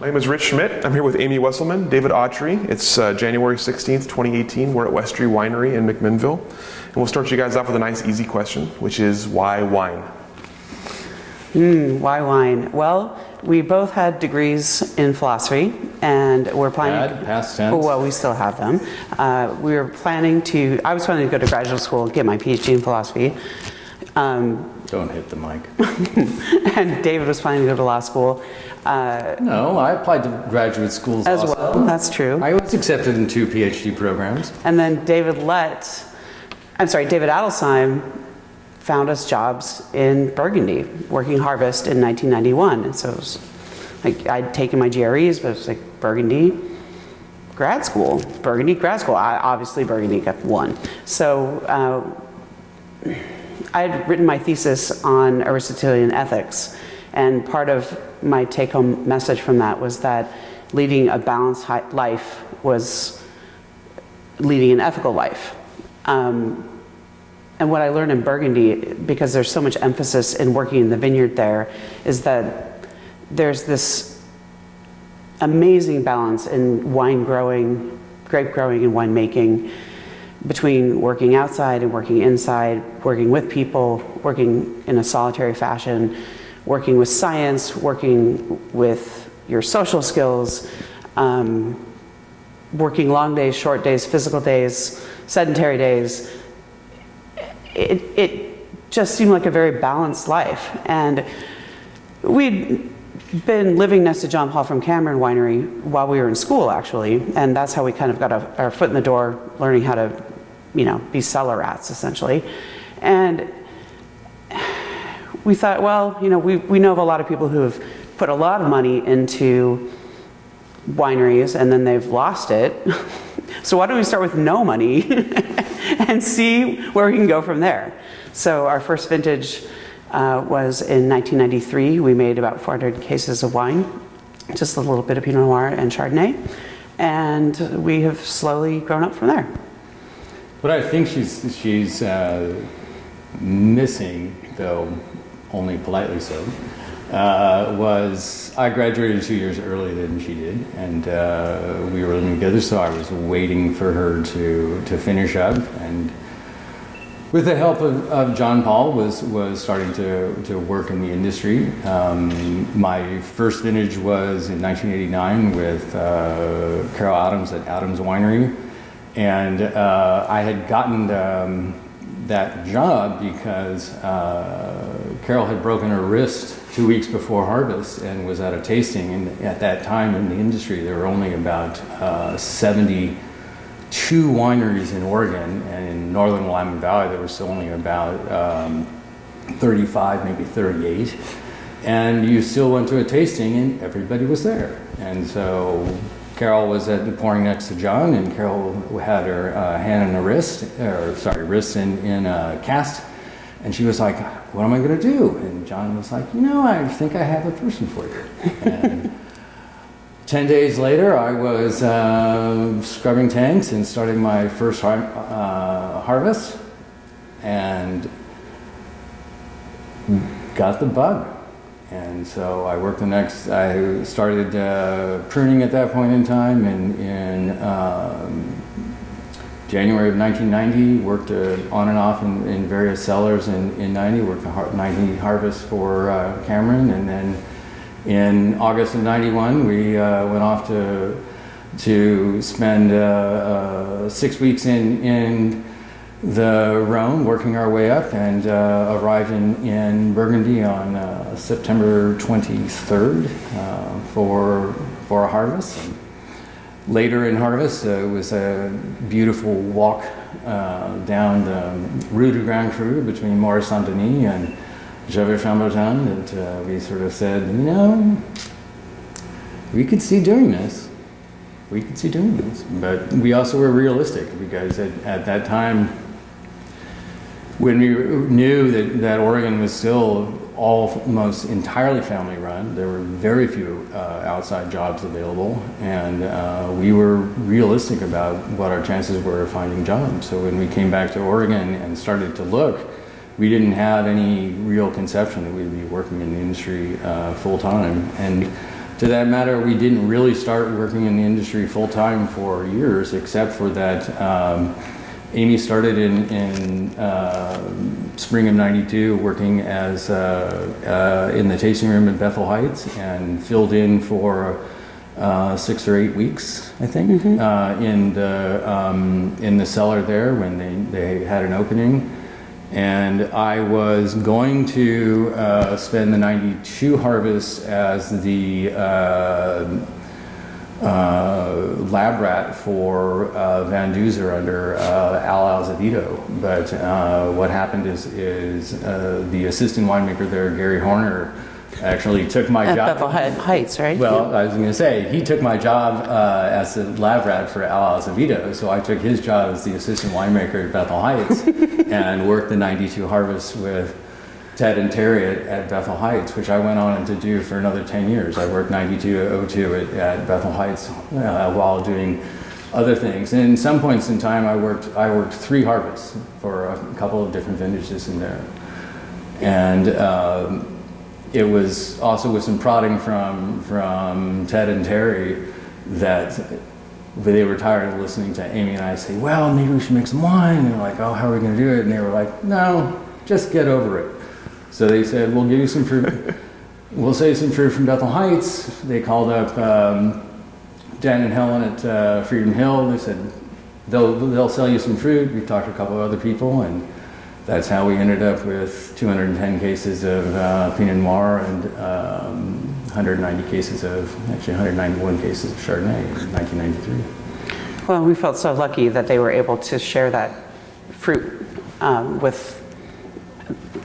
My name is Rich Schmidt. I'm here with Amy Wesselman, David Autrey. It's uh, January 16th, 2018. We're at Westrey Winery in McMinnville. And we'll start you guys off with a nice, easy question, which is why wine? Mm, why wine? Well, we both had degrees in philosophy, and we're planning. Had, past tense. Oh, well, we still have them. Uh, we were planning to. I was planning to go to graduate school and get my PhD in philosophy. Um, Don't hit the mic. and David was planning to go to law school. Uh, no, I applied to graduate schools as also. well. That's true. I was accepted in two PhD programs. And then David Lett, I'm sorry, David Adelsheim found us jobs in Burgundy, working harvest in 1991. And so it was like I'd taken my GREs, but it was like Burgundy grad school, Burgundy grad school. I, obviously, Burgundy got one. So uh, I had written my thesis on Aristotelian ethics, and part of my take home message from that was that leading a balanced life was leading an ethical life. Um, and what I learned in Burgundy, because there's so much emphasis in working in the vineyard there, is that there's this amazing balance in wine growing, grape growing, and winemaking between working outside and working inside, working with people, working in a solitary fashion, working with science, working with your social skills, um, working long days, short days, physical days, sedentary days. It, it just seemed like a very balanced life. And we'd been living next to John Paul from Cameron Winery while we were in school, actually, and that's how we kind of got a, our foot in the door, learning how to, you know, be cellar rats essentially. And we thought, well, you know, we, we know of a lot of people who have put a lot of money into wineries and then they've lost it. so why don't we start with no money and see where we can go from there? So our first vintage uh, was in 1993. We made about 400 cases of wine, just a little bit of Pinot Noir and Chardonnay, and we have slowly grown up from there. What I think she's she's uh, missing, though only politely so, uh, was I graduated two years earlier than she did, and uh, we were living together, so I was waiting for her to, to finish up. And with the help of, of John Paul, was, was starting to, to work in the industry. Um, my first vintage was in 1989 with uh, Carol Adams at Adams Winery, and uh, I had gotten. Um, that job because uh, Carol had broken her wrist two weeks before harvest and was at a tasting. And at that time in the industry, there were only about uh, 72 wineries in Oregon, and in northern Willamette Valley, there was only about um, 35, maybe 38. And you still went to a tasting, and everybody was there. And so Carol was at the pouring next to John, and Carol had her uh, hand in a wrist, or sorry, wrist in, in a cast, and she was like, "What am I going to do?" And John was like, "You know, I think I have a person for you." And ten days later, I was uh, scrubbing tanks and starting my first har- uh, harvest, and got the bug. And so I worked the next, I started uh, pruning at that point in time in, in um, January of 1990, worked uh, on and off in, in, various cellars in, in 90, worked har- 90 harvest for uh, Cameron. And then in August of 91, we uh, went off to, to spend uh, uh, six weeks in, in the Rhone, working our way up, and uh, arrived in, in Burgundy on September 23rd uh, for, for a harvest. Later in harvest, uh, it was a beautiful walk uh, down the Rue du Grand Cru between Morey-Saint-Denis and Gevrey Chambertin that uh, we sort of said, you know, we could see doing this. we could see doing this. But we also were realistic because at, at that time, when we knew that, that Oregon was still almost entirely family run, there were very few uh, outside jobs available, and uh, we were realistic about what our chances were of finding jobs. So when we came back to Oregon and started to look, we didn't have any real conception that we'd be working in the industry uh, full time. And to that matter, we didn't really start working in the industry full time for years, except for that. Um, Amy started in, in uh, spring of 92 working as uh, uh, in the tasting room in Bethel Heights and filled in for uh, six or eight weeks, I think, mm-hmm. in, the, um, in the cellar there when they, they had an opening. And I was going to uh, spend the 92 harvest as the uh, lab rat for uh, Van Duzer under uh, Al Azevedo. But uh, what happened is, is uh, the assistant winemaker there, Gary Horner, actually took my job At job. Bethel Heights, right? Well, I was going to say, he took my job uh, as the lab rat for Al Azevedo, so I took his job as the assistant winemaker at Bethel Heights and worked the 92 harvest with Ted and Terry at, at, Bethel Heights, which I went on to do for another 10 years. I worked 92 02 at, at Bethel Heights uh, while doing other things. And in some points in time, I worked, I worked three harvests for a couple of different vintages in there. And um, it was also with some prodding from, from Ted and Terry that they were tired of listening to Amy and I say, well, maybe we should make some wine. And they're like, oh, how are we going to do it? And they were like, no, just get over it. So they said, we'll give you some fruit. we'll save some fruit from Bethel Heights. They called up um, Dan and Helen at uh, Freedom Hill. They said, they'll, they'll sell you some fruit. We talked to a couple of other people, and that's how we ended up with 210 cases of uh, Pinot Noir and um, 190 cases of, actually 191 cases of Chardonnay in 1993. Well, we felt so lucky that they were able to share that fruit um, with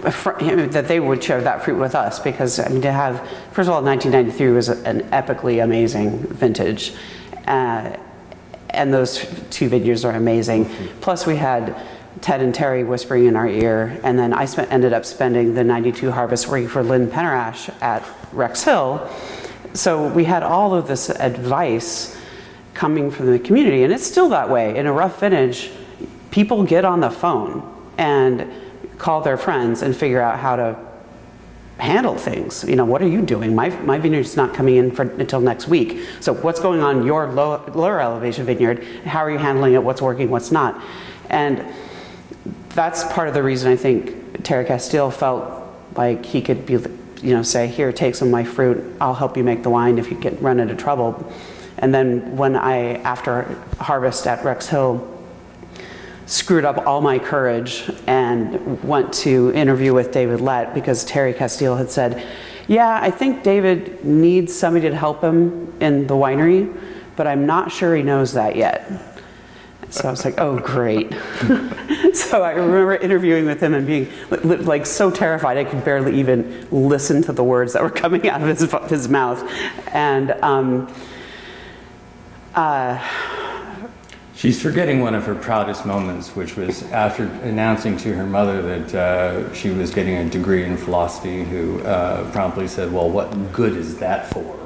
that they would share that fruit with us because I mean, to have, first of all, 1993 was an epically amazing vintage. Uh, and those two vineyards are amazing. Mm-hmm. Plus, we had Ted and Terry whispering in our ear, and then I spent, ended up spending the 92 harvest working for Lynn Penner-Ash at Rex Hill. So we had all of this advice coming from the community, and it's still that way. In a rough vintage, people get on the phone and call their friends and figure out how to handle things. You know, what are you doing? My, my vineyard's not coming in for, until next week. So what's going on in your low, lower elevation vineyard? How are you handling it? What's working? What's not? And that's part of the reason I think Terry Casteel felt like he could be, you know, say, here, take some of my fruit. I'll help you make the wine if you get run into trouble. And then when I, after harvest at Rex Hill, screwed up all my courage and went to interview with David Lett because Terry Casteel had said, Yeah, I think David needs somebody to help him in the winery, but I'm not sure he knows that yet. So I was like, oh, great. so I remember interviewing with him and being like so terrified I could barely even listen to the words that were coming out of his, his mouth. And um, uh, She's forgetting one of her proudest moments, which was after announcing to her mother that uh, she was getting a degree in philosophy, who uh, promptly said, Well, what good is that for?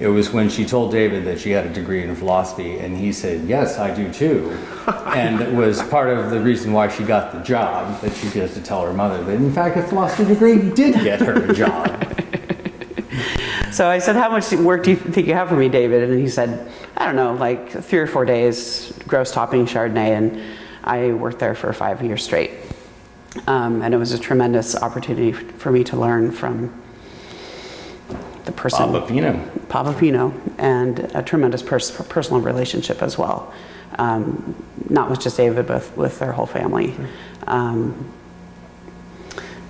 It was when she told David that she had a degree in philosophy, and he said, Yes, I do too. and it was part of the reason why she got the job, that she gets to tell her mother that, in fact, a philosophy degree did get her a job. So I said, How much work do you think you have for me, David? And he said, I don't know, like three or four days, gross topping Chardonnay. And I worked there for five years straight. Um, and it was a tremendous opportunity for me to learn from the person. Papa Pinot. Papa Pinot, and a tremendous pers- personal relationship as well. Um, not with just David, but with their whole family. Um,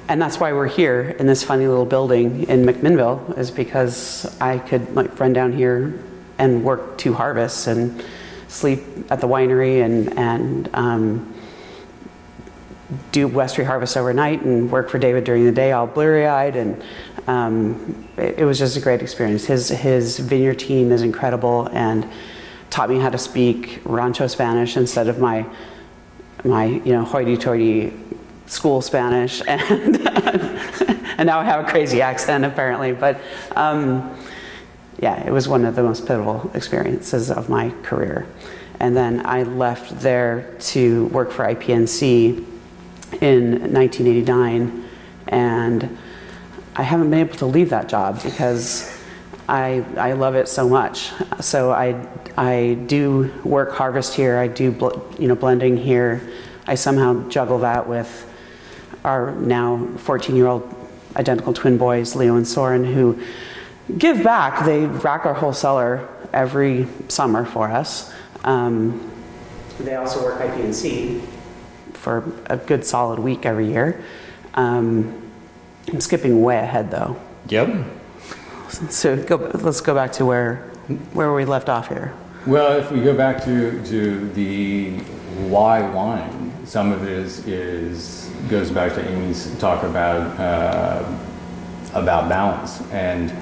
and that's why we're here in this funny little building in McMinnville is because I could like run down here and work two harvests and sleep at the winery and and um, do Westrey harvest overnight and work for David during the day, all bleary-eyed, and um, it, it, was just a great experience. His his vineyard team is incredible, and taught me how to speak Rancho Spanish instead of my my you know hoity-toity school Spanish, and and now I have a crazy accent apparently. But um, yeah, it was one of the most pivotal experiences of my career. And then I left there to work for IPNC in 1989, and I haven't been able to leave that job because I, I love it so much. So I, I do work harvest here. I do bl- you know blending here. I somehow juggle that with our now 14 year old identical twin boys, Leo and Soren, who give back. They rack our whole cellar every summer for us. Um, they also work IPNC for a good solid week every year. Um, I'm skipping way ahead though. Yep. So go, let's go back to where where we left off here. Well, if we go back to, to the why wine, some of it is, is goes back to Amy's talk about uh, about balance and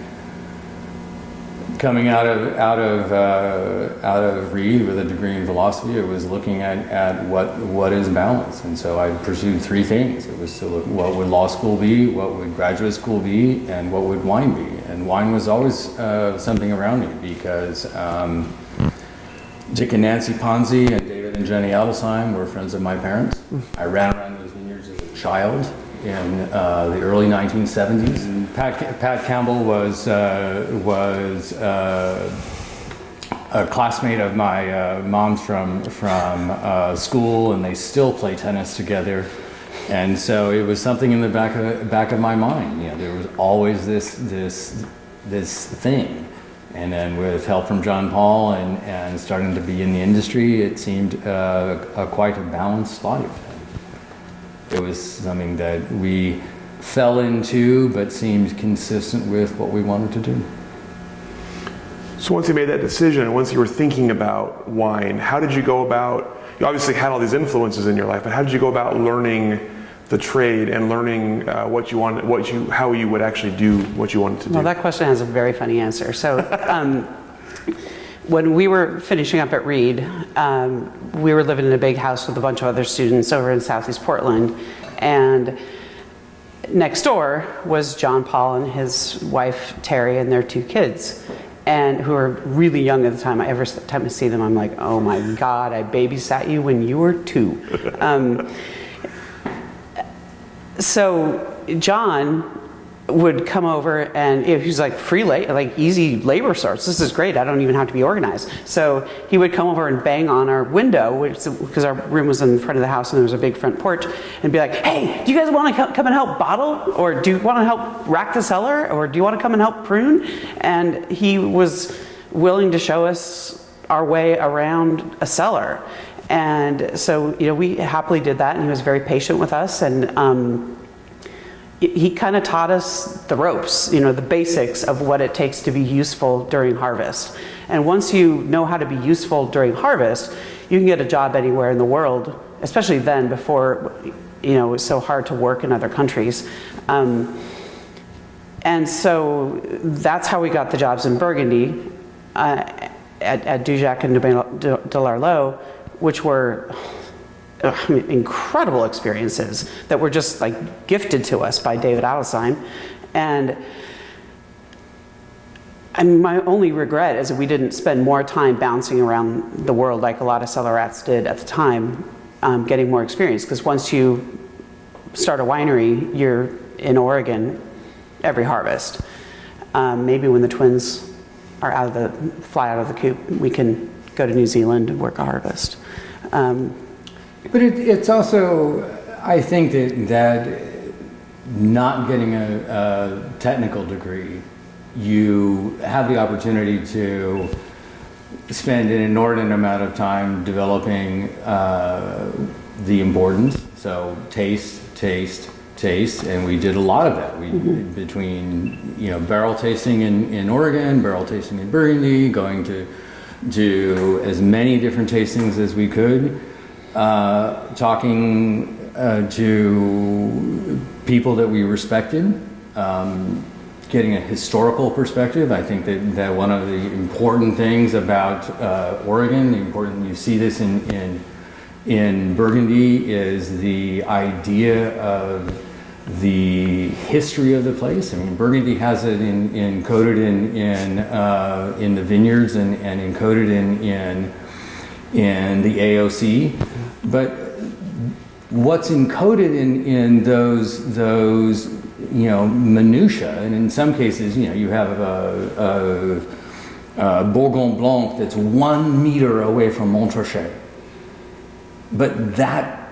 coming out of out of uh, out of Reed with a degree in philosophy, it was looking at, at what what is balance, and so I pursued three things. It was to look what would law school be, what would graduate school be, and what would wine be. And wine was always uh, something around me because um, Dick and Nancy Ponzi and and Ginny Adelsheim were friends of my parents. I ran around those vineyards as a child in uh, the early 1970s. And Pat, Pat Campbell was, uh, was uh, a classmate of my uh, mom's from, from uh, school, and they still play tennis together. And so it was something in the back of, back of my mind. You know, there was always this, this, this thing. And then with help from John Paul and, and starting to be in the industry, it seemed uh, a, quite a balanced life it was something that we fell into but seemed consistent with what we wanted to do. So once you made that decision, once you were thinking about wine, how did you go about? You obviously had all these influences in your life, but how did you go about learning the trade and learning uh, what you wanted, what you, how you would actually do what you wanted to do? Well, that question has a very funny answer. So. Um, when we were finishing up at Reed, um, we were living in a big house with a bunch of other students over in Southeast Portland, and next door was John Paul and his wife Terry and their two kids, and who were really young at the time. I every time I see them, I'm like, oh my god, I babysat you when you were two. Um, so John would come over and he was like free la- like easy labor source. This is great. I don't even have to be organized. So he would come over and bang on our window because our room was in front of the house and there was a big front porch and be like hey do you guys want to come and help bottle or do you want to help rack the cellar or do you want to come and help prune? And he was willing to show us our way around a cellar and so you know we happily did that and he was very patient with us and um, he kind of taught us the ropes, you know, the basics of what it takes to be useful during harvest. And once you know how to be useful during harvest, you can get a job anywhere in the world, especially then before, you know, it was so hard to work in other countries. Um, and so that's how we got the jobs in Burgundy uh, at, at Dujac and de, de l'Arlot, which were incredible experiences that were just like gifted to us by David Adelsheim. And and my only regret is that we didn't spend more time bouncing around the world like a lot of cellar rats did at the time, um, getting more experience. Because once you start a winery, you're in Oregon every harvest. Um, maybe when the twins are out of the fly out of the coop, we can go to New Zealand and work a harvest. Um, but it, it's also, I think that, that not getting a, a, technical degree, you have the opportunity to spend an inordinate amount of time developing uh, the importance. So taste, taste, taste, and we did a lot of that. We mm-hmm. between you know barrel tasting in, in Oregon, barrel tasting in Burgundy, going to do as many different tastings as we could uh, talking uh, to people that we respected, um, getting a historical perspective. I think that, that one of the important things about uh, Oregon, the important you see this in, in in Burgundy, is the idea of the history of the place. I mean, Burgundy has it in, encoded in in uh, in the vineyards and, and encoded in in in the AOC, but what's encoded in, in those those you know minutia, and in some cases, you know, you have a, a, a Bourgogne Blanc that's one meter away from Montrachet, but that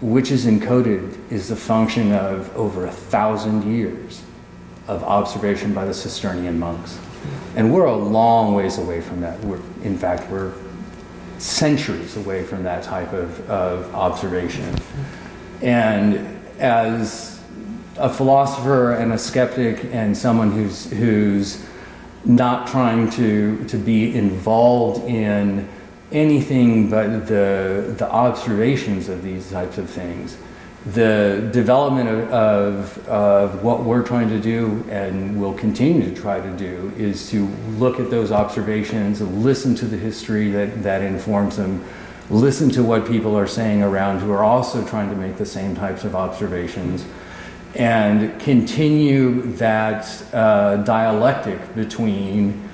which is encoded is the function of over a thousand years of observation by the Cistercian monks, and we're a long ways away from that. We're, in fact, we're centuries away from that type of, of observation. And as a philosopher and a skeptic and someone who's, who's not trying to, to be involved in anything but the, the observations of these types of things, the development of, of, of, what we're trying to do and will continue to try to do is to look at those observations, listen to the history that, that informs them, listen to what people are saying around who are also trying to make the same types of observations, and continue that uh, dialectic between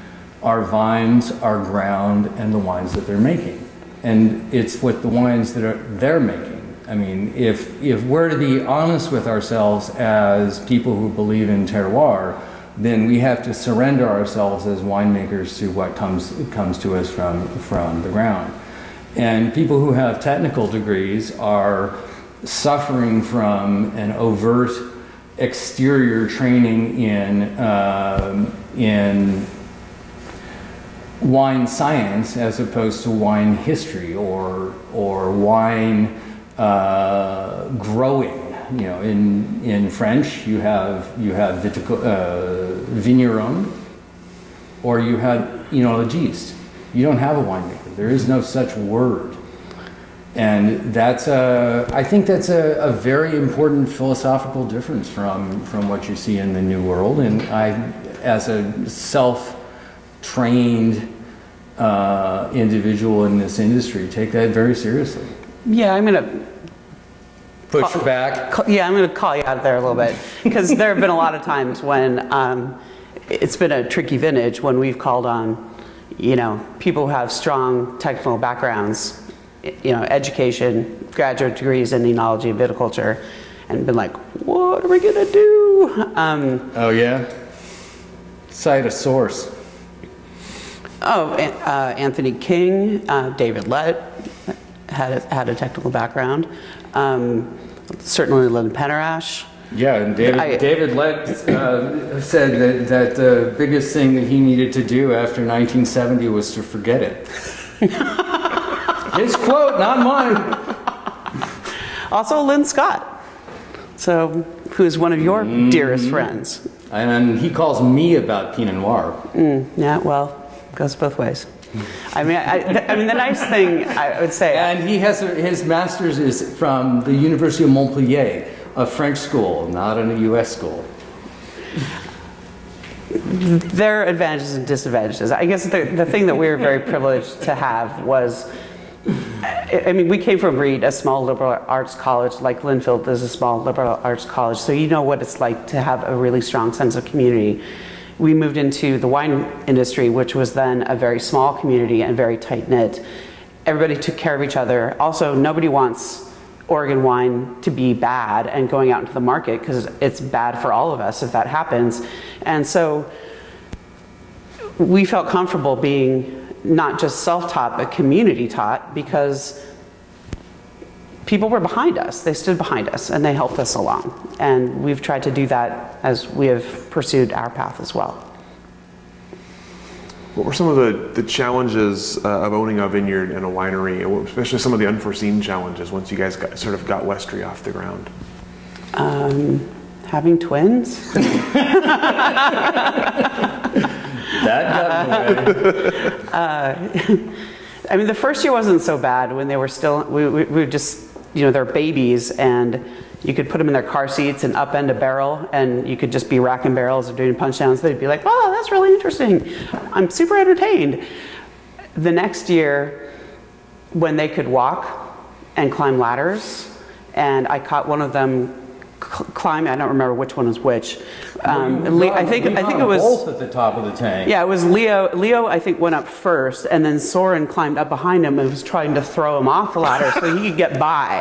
our vines, our ground, and the wines that they're making. And it's what the wines that are, they're making I mean, if, if we're to be honest with ourselves as people who believe in terroir, then we have to surrender ourselves as winemakers to what comes, comes to us from, from the ground. And people who have technical degrees are suffering from an overt exterior training in, um, in wine science as opposed to wine history or, or wine uh, growing. You know, in in French, you have you have vitico, uh, vigneron, or you have enologiste. You don't have a winemaker. There is no such word, and that's a. I think that's a, a very important philosophical difference from from what you see in the New World. And I, as a self-trained uh, individual in this industry, take that very seriously. Yeah, I'm going to push call, back. Call, yeah, I'm going to call you out there a little bit because there have been a lot of times when um, it's been a tricky vintage when we've called on, you know, people who have strong technical backgrounds, you know, education, graduate degrees in enology and viticulture, and been like, what are we going to do? Um, oh yeah. Cite a source. Oh, uh, Anthony King, uh, David Lett, had a, had a technical background. Um, certainly Lynn Penner-Ash. Yeah, and David, I, David Lett uh, said that, that the biggest thing that he needed to do after 1970 was to forget it. His quote, not mine. Also, Lynn Scott, so who's one of your mm-hmm. dearest friends. And he calls me about Pinot Noir. Mm, yeah, well, goes both ways. I mean, I, I, mean, the nice thing I would say. And he has his master's is from the University of Montpellier, a French school, not in a U.S. school. There are advantages and disadvantages. I guess the, the thing that we were very privileged to have was. I mean, we came from Reed, a small liberal arts college, like Linfield is a small liberal arts college, so you know what it's like to have a really strong sense of community we moved into the wine industry, which was then a very small community and very tight knit. Everybody took care of each other. Also, nobody wants Oregon wine to be bad and going out into the market because it's bad for all of us if that happens. And so we felt comfortable being not just self taught, but community taught because people were behind us. They stood behind us and they helped us along. And we've tried to do that as we have pursued our path as well. What were some of the, the challenges uh, of owning a vineyard and a winery, especially some of the unforeseen challenges once you guys got, sort of got Westrey off the ground? Um, having twins. that got uh, I mean, the first year wasn't so bad when they were still, we, we, we just you know, they're babies and you could put them in their car seats and upend a barrel, and you could just be racking barrels or doing punch downs. They'd be like, "Oh, that's really interesting. I'm super entertained." The next year, when they could walk and climb ladders, and I caught one of them cl- climb. I don't remember which one was which. Um, Le- I think I think it was both at the top of the tank. yeah, it was Leo. Leo, I think, went up first, and then Soren climbed up behind him and was trying to throw him off the ladder so he could get by.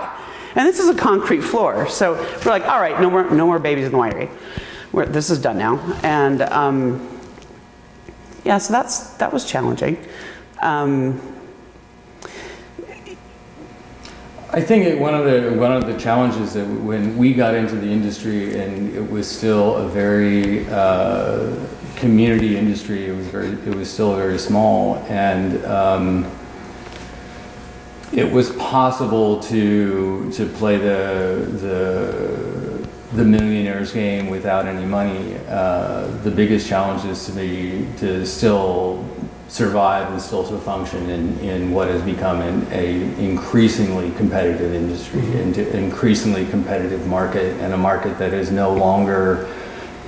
And this is a concrete floor, so we're like, all right, no more, no more babies in the winery. We're, this is done now, and um, yeah, so that's that was challenging. Um, I think it, one of the one of the challenges that when we got into the industry and it was still a very uh, community industry, it was very it was still very small and. Um, it was possible to to play the the the millionaires game without any money. Uh, the biggest challenge is to be to still survive and still to function in, in what has become an a increasingly competitive industry and increasingly competitive market and a market that is no longer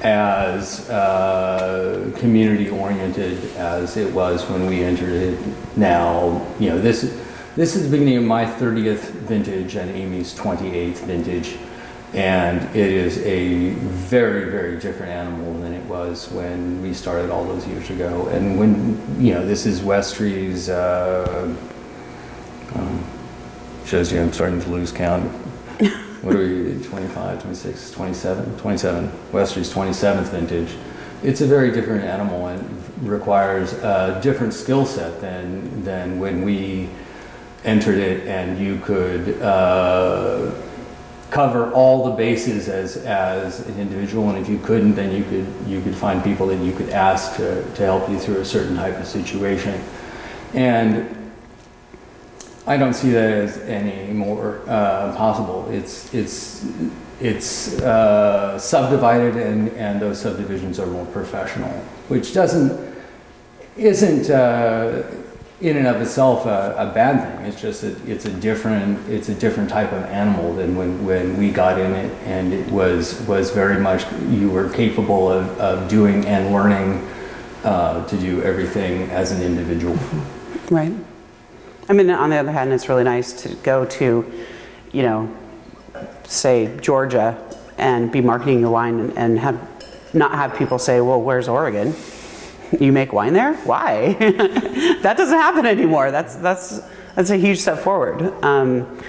as uh, community oriented as it was when we entered it. Now, you know, this this is the beginning of my 30th vintage and Amy's 28th vintage, and it is a very, very different animal than it was when we started all those years ago. And when, you know, this is Westrey's, uh, um, shows you I'm starting to lose count. what are we, 25, 26, 27? 27. Westrey's 27th vintage. It's a very different animal and requires a different skill set than, than when we entered it and you could uh, cover all the bases as, as an individual and if you couldn't then you could you could find people that you could ask to, to help you through a certain type of situation. And I don't see that as any more uh, possible. It's it's it's uh, subdivided and, and those subdivisions are more professional which doesn't isn't uh, in and of itself a, a bad thing. It's just that it's a different it's a different type of animal than when, when we got in it, and it was was very much you were capable of, of doing and learning uh, to do everything as an individual. Right. I mean, on the other hand, it's really nice to go to, you know, say Georgia and be marketing your wine and, and have not have people say, "Well, where's Oregon?" You make wine there? Why? that doesn't happen anymore. That's that's that's a huge step forward. Um,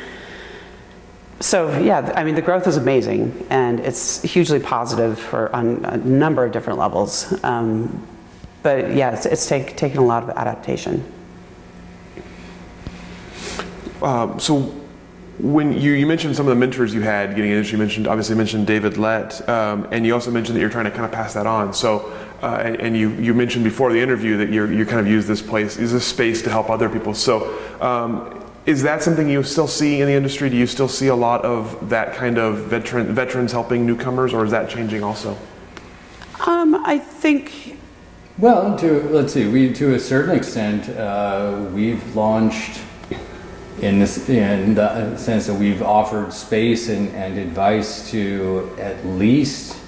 so yeah, I mean the growth is amazing, and it's hugely positive for on a number of different levels. Um, but yeah, it's, it's take, taken a lot of adaptation. Um, so when you, you mentioned some of the mentors you had getting into you mentioned obviously mentioned David Lett, um, and you also mentioned that you're trying to kind of pass that on. So uh, and, and, you, you mentioned before the interview that you you kind of use this place, use this space to help other people. So, um, is that something you still see in the industry? Do you still see a lot of that kind of veteran veterans helping newcomers, or is that changing also? Um, I think. Well, to let's see, we to a certain extent uh, we've launched in this in the sense that we've offered space and, and advice to at least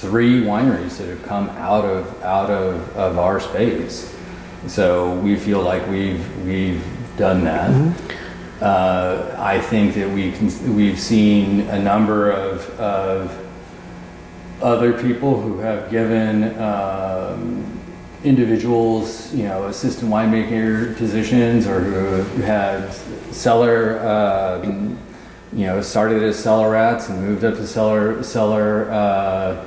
three wineries that have come out of out of, of our space. So we feel like we've we've done that. Mm-hmm. Uh, I think that we can, we've seen a number of, of other people who have given um, individuals, you know, assistant winemaker positions or who had cellar, uh, you know, started as cellar rats and moved up to cellar cellar. Uh,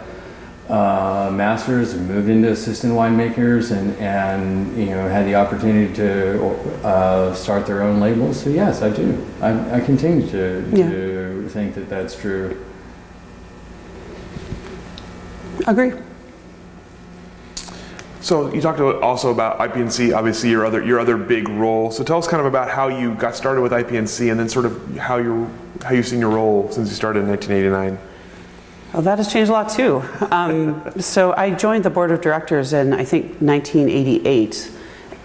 uh, masters and moved into assistant winemakers and, and you know had the opportunity to uh, start their own labels. So yes, I do. I, I continue to, yeah. to think that that's true. Agree. So you talked also about IPNC, obviously your other your other big role. So tell us kind of about how you got started with IPNC, and then sort of how you how you've seen your role since you started in 1989. Well, that has changed a lot too. Um, so I joined the board of directors in I think 1988,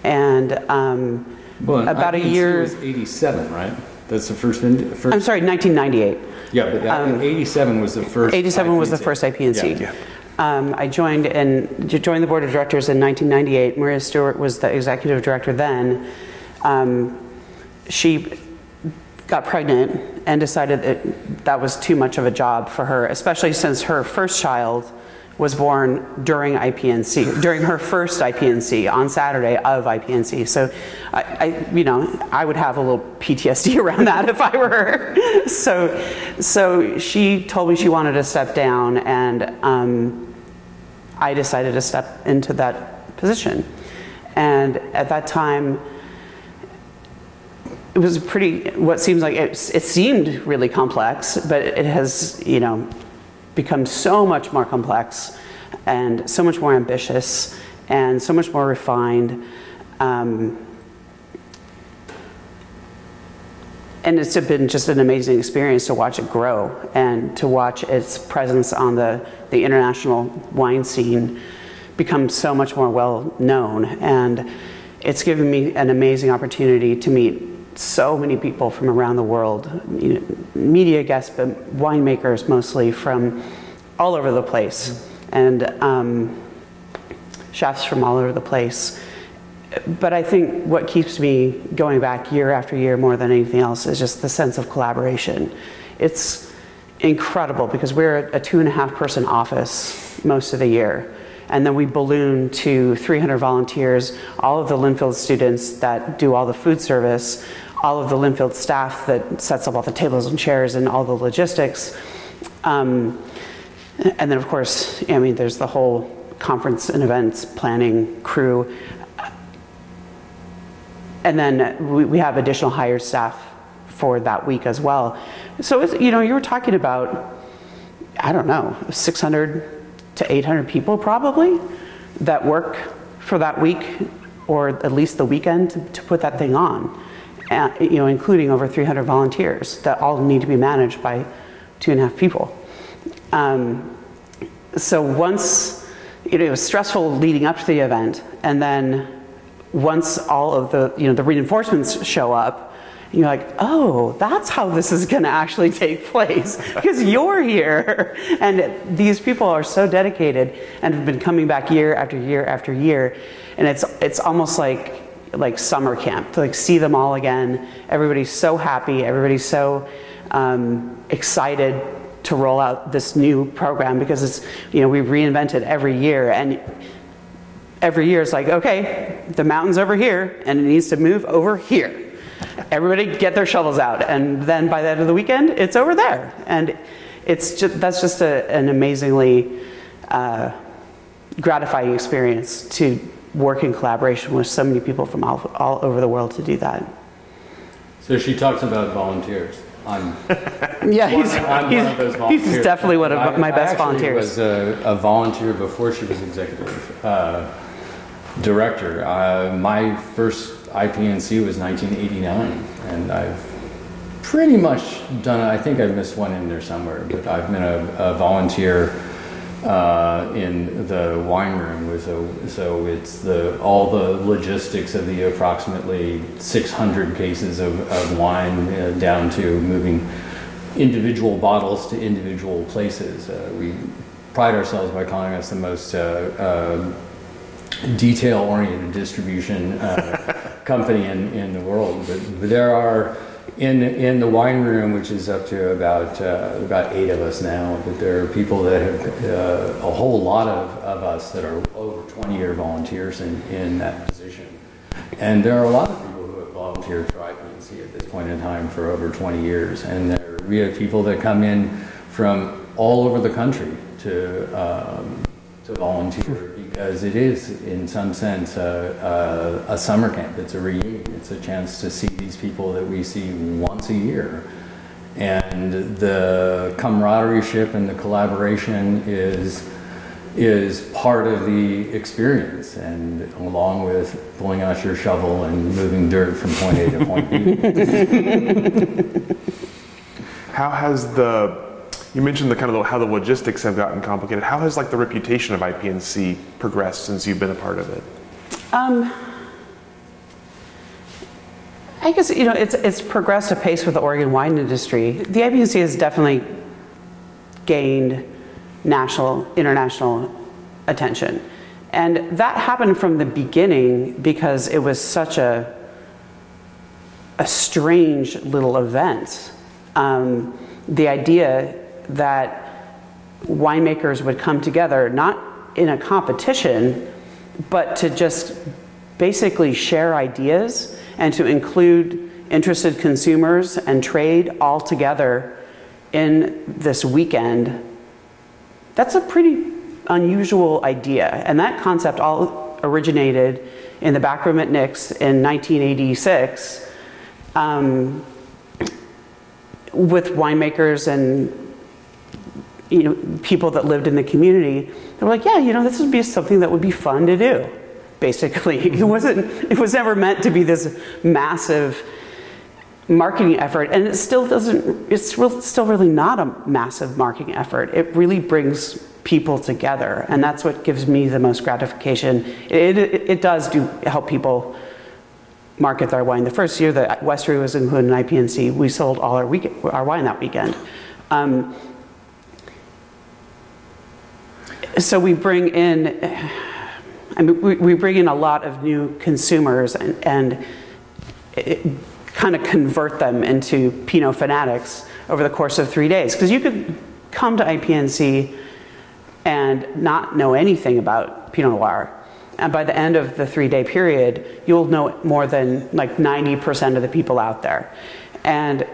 and um, well, about a year. Was 87, right? That's the first. first I'm sorry, 1998. Yeah, but that, 87 was the first. 87 was the first IPNC. Yeah. Um, I joined and joined the board of directors in 1998. Maria Stewart was the executive director then. Um, she got pregnant and decided that that was too much of a job for her, especially since her first child was born during IPNC, during her first IPNC on Saturday of IPNC. So, I, I, you know, I would have a little PTSD around that if I were her. So, so she told me she wanted to step down, and um, I decided to step into that position. And at that time, it was pretty what seems like it, it seemed really complex but it has you know become so much more complex and so much more ambitious and so much more refined um, and it's been just an amazing experience to watch it grow and to watch its presence on the, the international wine scene become so much more well known. And it's given me an amazing opportunity to meet so many people from around the world, you know, media guests, but winemakers mostly from all over the place, and um, chefs from all over the place. But I think what keeps me going back year after year more than anything else is just the sense of collaboration. It's incredible because we're a two and a half person office most of the year. And then we balloon to 300 volunteers, all of the Linfield students that do all the food service, all of the Linfield staff that sets up all the tables and chairs and all the logistics. Um, and then, of course, I mean, there's the whole conference and events planning crew. And then we, we have additional hired staff for that week as well. So, you know, you were talking about, I don't know, 600 to 800 people probably that work for that week or at least the weekend to, to put that thing on. Uh, you know, including over 300 volunteers that all need to be managed by two and a half people. Um, so once, you know, it was stressful leading up to the event, and then once all of the, you know, the reinforcements show up, you're like, oh, that's how this is going to actually take place because you're here. And these people are so dedicated and have been coming back year after year after year. And it's, it's almost like, like summer camp to like see them all again. Everybody's so happy. Everybody's so um, excited to roll out this new program because it's, you know, we reinvent it every year. And every year it's like, okay, the mountain's over here and it needs to move over here. Everybody get their shovels out, and then by the end of the weekend, it's over there. And it's just, that's just a, an amazingly uh, gratifying experience to work in collaboration with so many people from all, all over the world to do that. So she talks about volunteers. I'm, Yeah, he's, I'm he's, one of those volunteers. he's definitely one of I- my best I volunteers. was a, a volunteer before she was executive uh, director. Uh, my first IPNC was 1989, and I've pretty much done. I think I've missed one in there somewhere, but I've been a, a volunteer uh, in the wine room. So, so it's the all the logistics of the approximately 600 cases of, of wine uh, down to moving individual bottles to individual places. Uh, we pride ourselves by calling us the most uh, uh, detail-oriented distribution uh, company in, in the world. But, but there are in in the wine room, which is up to about uh, about eight of us now. But there are people that have uh, a whole lot of, of us that are over 20-year volunteers in, in that position. And there are a lot of people who have volunteered for IPNC at this point in time for over 20 years. And there, we have people that come in from all over the country to um, to volunteer because it is, in some sense, a, a, a summer camp. It's a reunion. It's a chance to see these people that we see once a year. And the camaraderie ship and the collaboration is is part of the experience and along with pulling out your shovel and moving dirt from point A to point B. How has the you mentioned the kind of how the logistics have gotten complicated. How has like the reputation of IPNC progressed since you've been a part of it? Um, I guess you know it's it's progressed apace with the Oregon wine industry. The IPNC has definitely gained national, international attention, and that happened from the beginning because it was such a a strange little event. Um, the idea that winemakers would come together, not in a competition, but to just basically share ideas and to include interested consumers and trade all together in this weekend, that's a pretty unusual idea. And that concept all originated in the back room at Nick's in 1986 um, with winemakers and you know people that lived in the community. They were like, yeah, you know, this would be something that would be fun to do basically. It wasn't, it was never meant to be this massive marketing effort, and it still doesn't, it's still really not a massive marketing effort. It really brings people together, and that's what gives me the most gratification. It, it, it does do help people market their wine. The first year that Westrey was included in IPNC, we sold all our, week, our wine that weekend. Um, so we bring in I mean, we, we bring in a lot of new consumers and, and kind of convert them into Pinot fanatics over the course of three days. Because you could come to IPNC and not know anything about Pinot Noir. And by the end of the three day period, you'll know more than like 90% of the people out there. And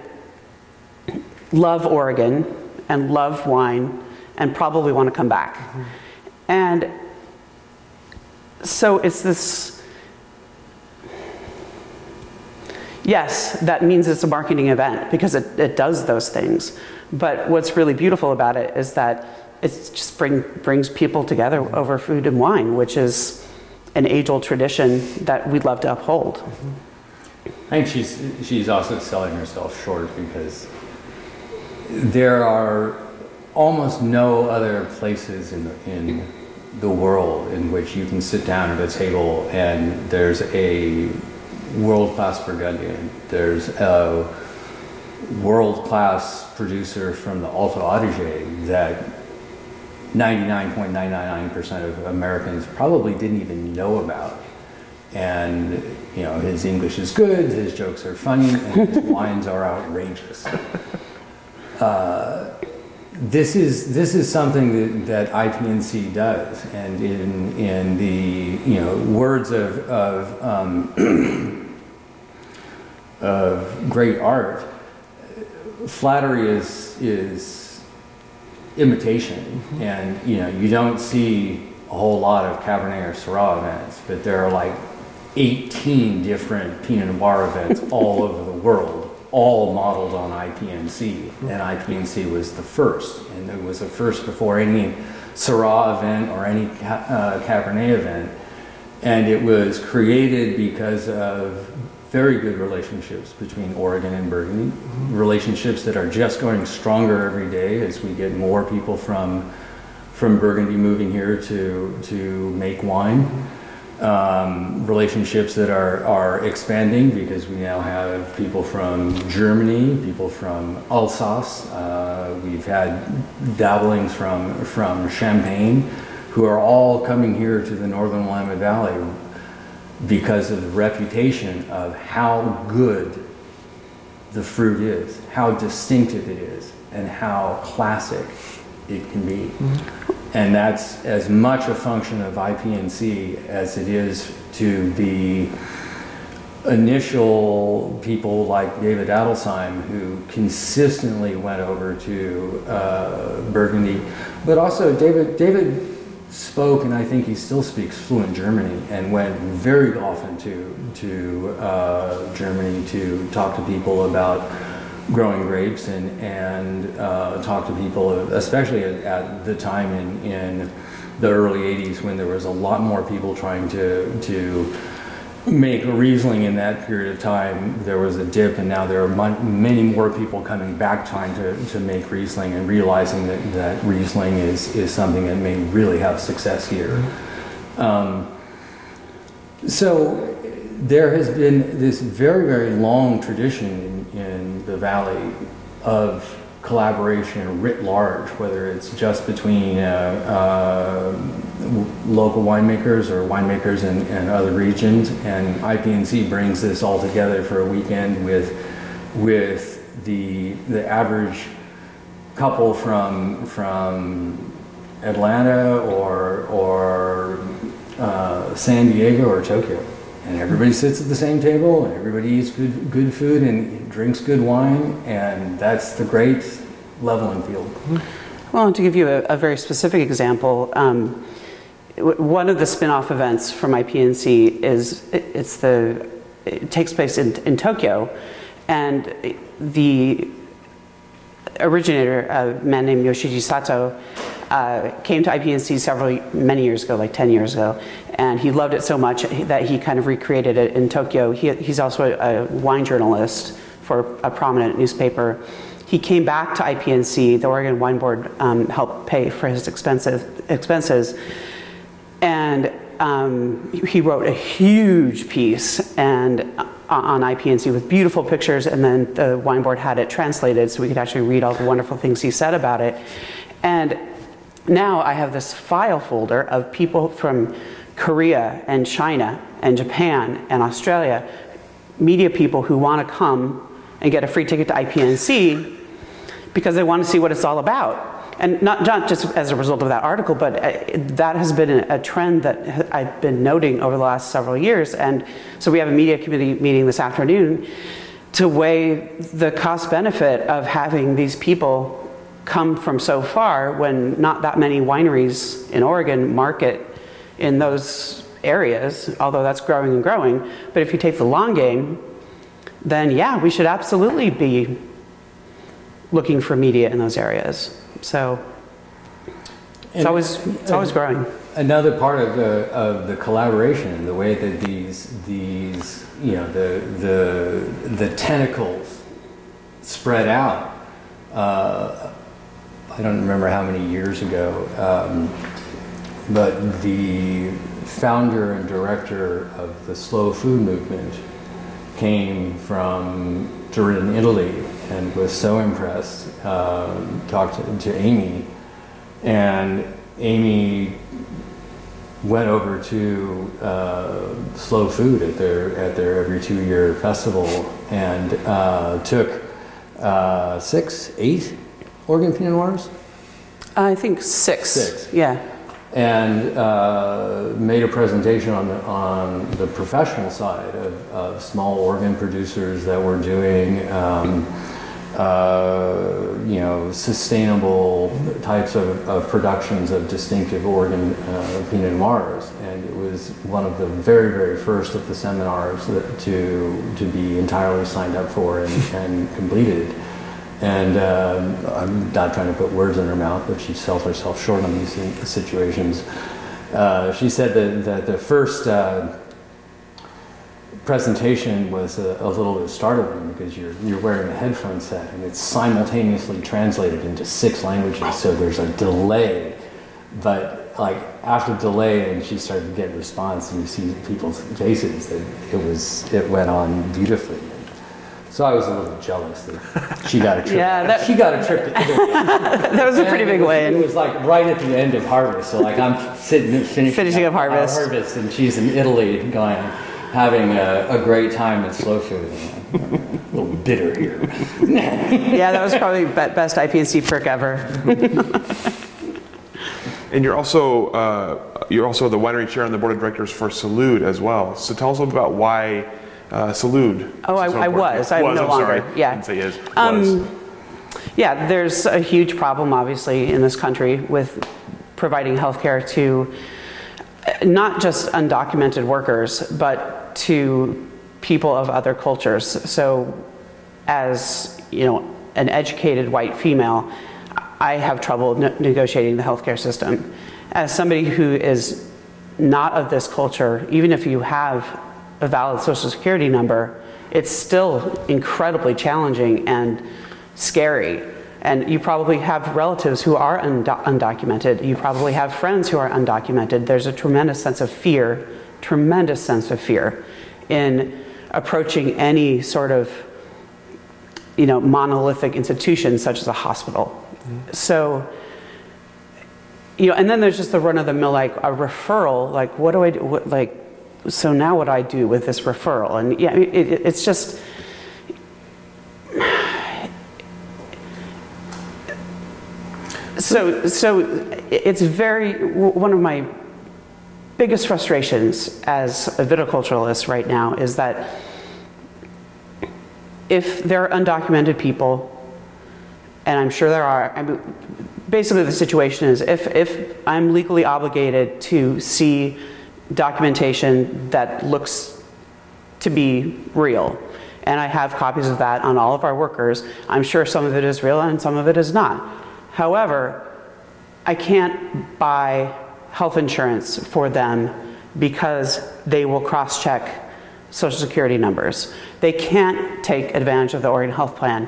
love Oregon and love wine and probably want to come back. Mm-hmm. And so it's this yes, that means it's a marketing event because it, it does those things. But what's really beautiful about it is that it just bring, brings people together over food and wine, which is an age old tradition that we'd love to uphold. I think she's, she's also selling herself short because there are almost no other places in, in the world in which you can sit down at a table and there's a world class Burgundian, there's a world class producer from the Alto Adige that 99.999% of Americans probably didn't even know about. And you know, his English is good, his jokes are funny, and his wines are outrageous. Uh, this is this is something that, that IPNC does, and in in the you know words of of, um, of great art, flattery is is imitation, and you know you don't see a whole lot of Cabernet or Syrah events, but there are like 18 different Pinot Noir events all over the world all modeled on IPNC, and IPNC was the first, and it was the first before any Syrah event or any uh, Cabernet event, and it was created because of very good relationships between Oregon and Burgundy, relationships that are just going stronger every day as we get more people from from Burgundy moving here to to make wine um, relationships that are, are expanding because we now have people from Germany, people from Alsace. Uh, we've had dabblings from, from Champagne who are all coming here to the Northern Willamette Valley because of the reputation of how good the fruit is, how distinctive it is, and how classic it can be. Mm-hmm. And that's as much a function of IPNC as it is to the initial people like David Adelsheim who consistently went over to uh, Burgundy. But also David, David spoke, and I think he still speaks fluent German, and went very often to, to uh, Germany to talk to people about growing grapes and, and uh, talk to people, especially at, at, the time in, in the early 80s when there was a lot more people trying to, to make Riesling in that period of time. There was a dip, and now there are many more people coming back trying to, to make Riesling and realizing that, that Riesling is, is something that may really have success here. Um, so there has been this very, very long tradition the valley of collaboration writ large, whether it's just between uh, uh, local winemakers or winemakers in, in, other regions. And IPNC brings this all together for a weekend with, with the, the average couple from, from Atlanta or, or uh, San Diego or Tokyo and everybody sits at the same table and everybody eats good, good food and drinks good wine and that's the great leveling field. Well to give you a, a very specific example um, one of the spin-off events from IPNC is it, it's the it takes place in, in tokyo and the originator a man named yoshiji sato uh, came to IPNC several many years ago, like 10 years ago, and he loved it so much that he kind of recreated it in Tokyo. He, he's also a, a wine journalist for a prominent newspaper. He came back to IPNC. The Oregon Wine Board um, helped pay for his expenses, expenses, and um, he wrote a huge piece and Uh, on IPNC with beautiful pictures, and then the wine board had it translated so we could actually read all the wonderful things he said about it. And now I have this file folder of people from Korea and China and Japan and Australia, media people who want to come and get a free ticket to IPNC because they want to see what it's all about. And not, not just as a result of that article, but uh, that has been a trend that I've been noting over the last several years. And so we have a media committee meeting this afternoon to weigh the cost benefit of having these people come from so far when not that many wineries in Oregon market in those areas, although that's growing and growing. But if you take the long game, then yeah, we should absolutely be looking for media in those areas. So it's and, always it's always growing. Another part of the of the collaboration, the way that these these you know the the the tentacles spread out. Uh, I don't remember how many years ago, um, but the founder and director of the slow food movement came from Turin, Italy, and was so impressed. Uh, talked to, to Amy, and Amy went over to uh, Slow Food at their at their every two year festival and uh, took uh, six, eight Oregon Pinot Noirs? I think six. Six. Yeah. And uh, made a presentation on the, on the professional side of, of small Oregon producers that were doing, um, uh, you know, sustainable types of, of, productions of distinctive Oregon uh, Pinot Noirs. And it was one of the very, very first of the seminars that, to, to be entirely signed up for and, and completed. And um, I'm not trying to put words in her mouth, but she sells herself short on these situations. Uh, she said that, that the first uh, presentation was a, a, little bit startling because you're, you're wearing a headphone set and it's simultaneously translated into six languages, so there's a delay. But like after delay, and she started to get response, and you see people's faces that it was it went on beautifully. So I was a little jealous that she got a trip. yeah, that, she got a trip. that was a pretty big win. It was like right at the end of harvest. So like I'm sitting finishing, finishing up, up harvest. harvest, and she's in Italy going having a, a great time at slow food. a little bitter here. yeah, that was probably best IPNC perk ever. and you're also uh, you're also the winery chair on the board of directors for Salud as well. So tell us a little about why uh, Salud. Oh, I, I was. I'm was, no I'm longer. Sorry. Yeah. I didn't say is. Um, yeah, there's a huge problem, obviously, in this country with providing health care to uh, not just undocumented workers, but to people of other cultures. So, as you know, an educated white female, I have trouble ne- negotiating the healthcare system. As somebody who is not of this culture, even if you have a valid social security number, it's still incredibly challenging and scary. And you probably have relatives who are undo- undocumented. You probably have friends who are undocumented. There's a tremendous sense of fear, tremendous sense of fear. in approaching any sort of you know monolithic institution such as a hospital. Mm-hmm. So you know, and then there's just the run of the mill like a referral. Like, what do I do? What, like, so now what do I do with this referral? And yeah, it, it, it's just. So, so it's very one of my biggest frustrations as a viticulturalist right now is that if there are undocumented people, and I'm sure there are, I mean, basically the situation is if, if I'm legally obligated to see documentation that looks to be real, and I have copies of that on all of our workers, I'm sure some of it is real and some of it is not. However, I can't buy health insurance for them because they will cross check social security numbers. They can't take advantage of the Oregon Health Plan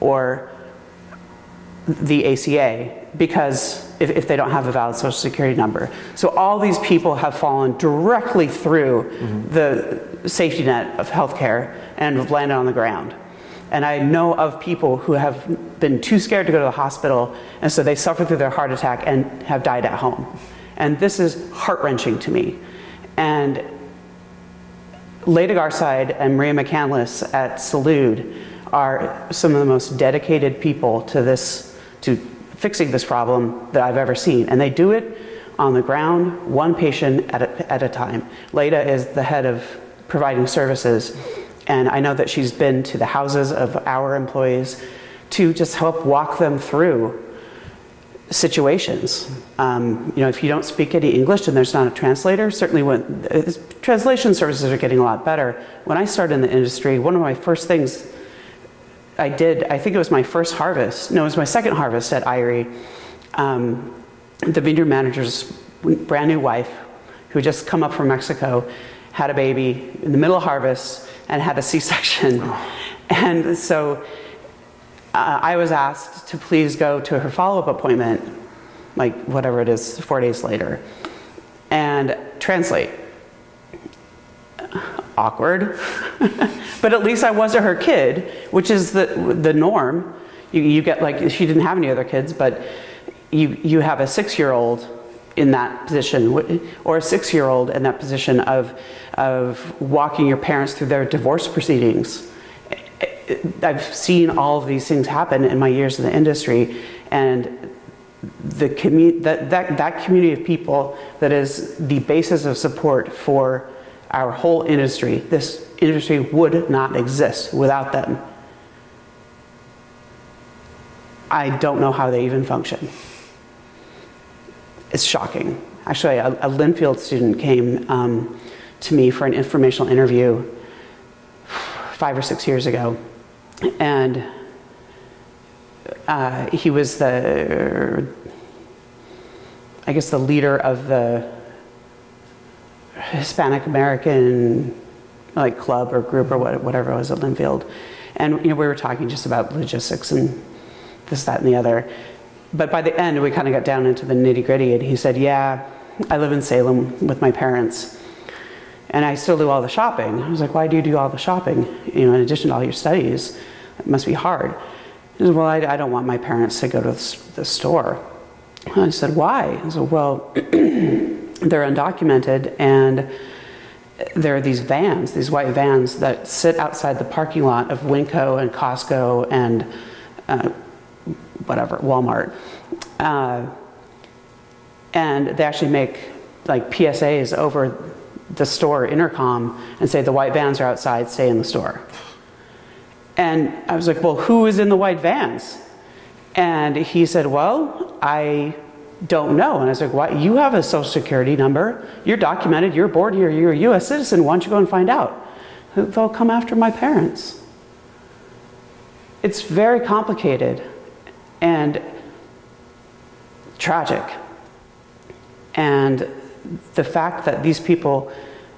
or the ACA because if, if, they don't have a valid social security number. So all these people have fallen directly through mm-hmm. the safety net of healthcare and have landed on the ground. And I know of people who have been too scared to go to the hospital, and so they suffer through their heart attack and have died at home. And this is heart wrenching to me. And Leda Garside and Maria McCandless at Salud are some of the most dedicated people to this, to fixing this problem that I've ever seen. And they do it on the ground, one patient at a, at a time. Leda is the head of providing services, and I know that she's been to the houses of our employees to just help walk them through situations. Um, you know, if you don't speak any English and there's not a translator, certainly when uh, translation services are getting a lot better. When I started in the industry, one of my first things I did, I think it was my first harvest. No, it was my second harvest at Eyrie. Um, the vineyard manager's brand new wife, who had just come up from Mexico, had a baby in the middle of harvest and had a C-section, and so uh, I was asked to please go to her follow up appointment, like whatever it is, four days later, and translate. Awkward. but at least I wasn't her kid, which is the, the norm. You, you get like, she didn't have any other kids, but you, you have a six year old in that position, or a six year old in that position of, of walking your parents through their divorce proceedings I've seen all of these things happen in my years in the industry, and the commu- that, that, that community of people that is the basis of support for our whole industry, this industry would not exist without them. I don't know how they even function. It's shocking. Actually, a, a Linfield student came um, to me for an informational interview five or six years ago and uh, he was the, I guess, the leader of the Hispanic American like club or group or whatever it was at Linfield, and you know we were talking just about logistics and this, that, and the other. But by the end, we kind of got down into the nitty gritty, and he said, "Yeah, I live in Salem with my parents." and I still do all the shopping. I was like, why do you do all the shopping? You know, in addition to all your studies, it must be hard. He said, well, I, I don't want my parents to go to the store. I said, why? He said, well, they're undocumented and there are these vans, these white vans that sit outside the parking lot of Winco and Costco and uh, whatever, Walmart. Uh, and they actually make like PSAs over the store intercom and say the white vans are outside, stay in the store. And I was like, well, who is in the white vans? And he said, well, I don't know. And I was like, what? You have a social security number. You're documented. You're born here. You're a U.S. citizen. Why don't you go and find out? They'll come after my parents. It's very complicated and tragic. And the fact that these people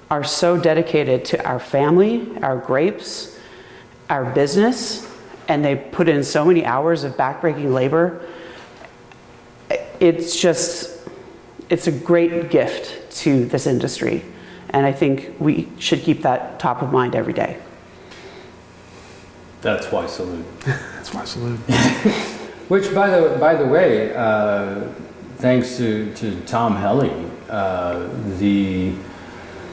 are so dedicated to our family, our grapes, our business, and they put in so many hours of backbreaking labor, it's just, it's a great gift to this industry. And I think we should keep that top of mind every day. That's why Salud. That's why Salud. Which, by the by the way, uh, thanks to, to Tom Hellie, uh, the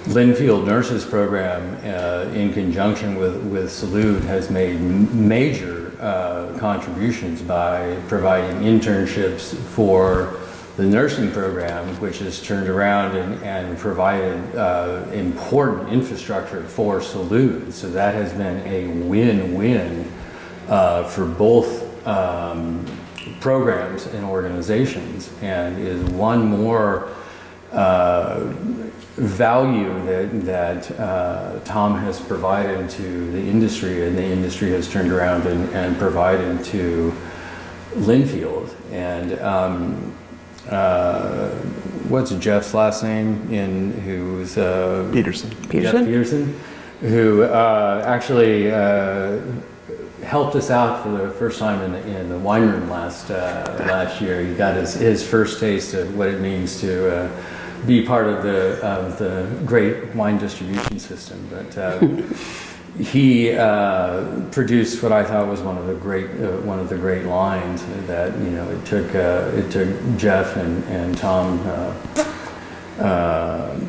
Linfield Nurses Program, uh, in conjunction with, with Salud, has made major uh, contributions by providing internships for the nursing program, which has turned around and, and provided uh, important infrastructure for Salud. So that has been a win win uh, for both um, programs and organizations, and is one more uh, value that, that uh, Tom has provided to the industry, and the industry has turned around and, and provided to Linfield. And um, uh, what's Jeff's last name? In who's uh, Peterson. Peterson? Jeff Peterson, who uh, actually uh, helped us out for the first time in the, in the wine room last uh, last year. He got his, his first taste of what it means to uh, be part of the of the great wine distribution system. But uh, he uh, produced what I thought was one of the great uh, one of the great lines that you know it took uh, it took Jeff and and Tom. Uh, uh,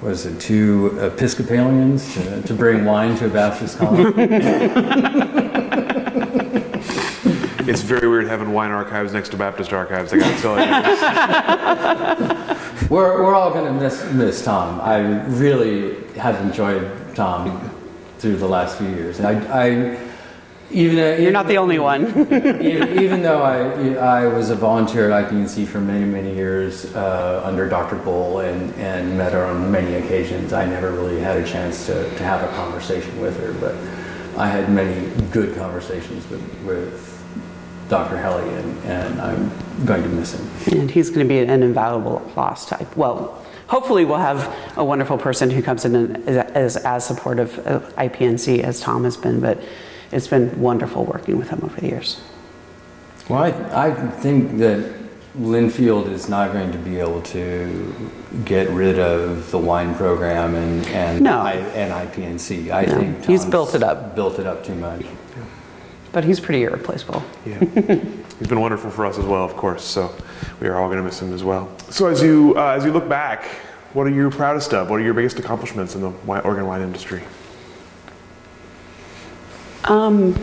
was it two Episcopalians to, to bring wine to a Baptist colony? It's very weird having wine archives next to Baptist archives. I gotta tell you. we're, we're all going to miss, miss Tom. I really have enjoyed Tom through the last few years. I, I even You're not the only one. even, even though I, I was a volunteer at IPNC for many, many years uh, under Dr. Bull and, and met her on many occasions, I never really had a chance to, to have a conversation with her. But I had many good conversations with, with Dr. Hellie, and, and I'm going to miss him. And he's going to be an invaluable loss type. Well, hopefully we'll have a wonderful person who comes in and is as, as supportive of IPNC as Tom has been, but it's been wonderful working with him over the years. Well, I, I think that Linfield is not going to be able to get rid of the wine program and and, No. I, and IPNC. I No. think He's built it up. Built it up too much. But he's pretty irreplaceable. Yeah. He's been wonderful for us as well, of course. So we are all going to miss him as well. So as you uh, as you look back, what are you proudest of? What are your biggest accomplishments in the wine, Oregon wine industry? Um,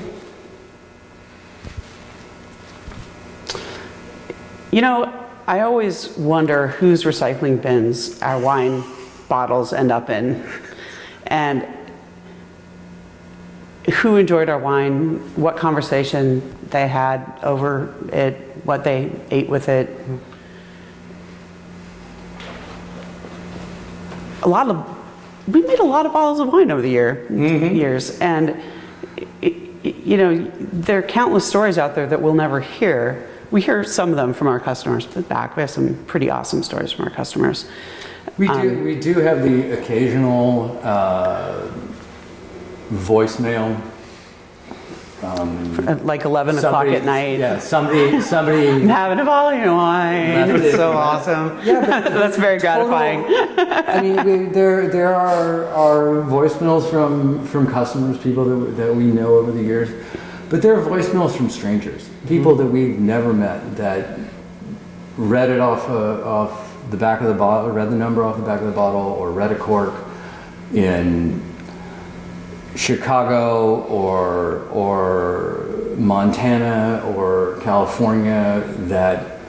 you know, I always wonder whose recycling bins our wine bottles end up in. And who enjoyed our wine, what conversation they had over it, what they ate with it. A lot of, we made a lot of bottles of wine over the year, years, and you know, there are countless stories out there that we'll never hear. We hear some of them from our customers, but back we have some pretty awesome stories from our customers. We do Um, we do have the occasional uh, voicemail. Um, At like 11 o'clock somebody- at night. Yeah, somebody somebody I'm having a bottle of wine. Left It's it- so awesome. Yeah, but That's very gratifying. I mean, we, there there are are voicemails from from customers, people that, that we know over the years, but there are voicemails from strangers, people that we've never met that read it off uh, off the back of the bottle, read the number off the back of the bottle, or read a cork in Chicago or or Montana or California that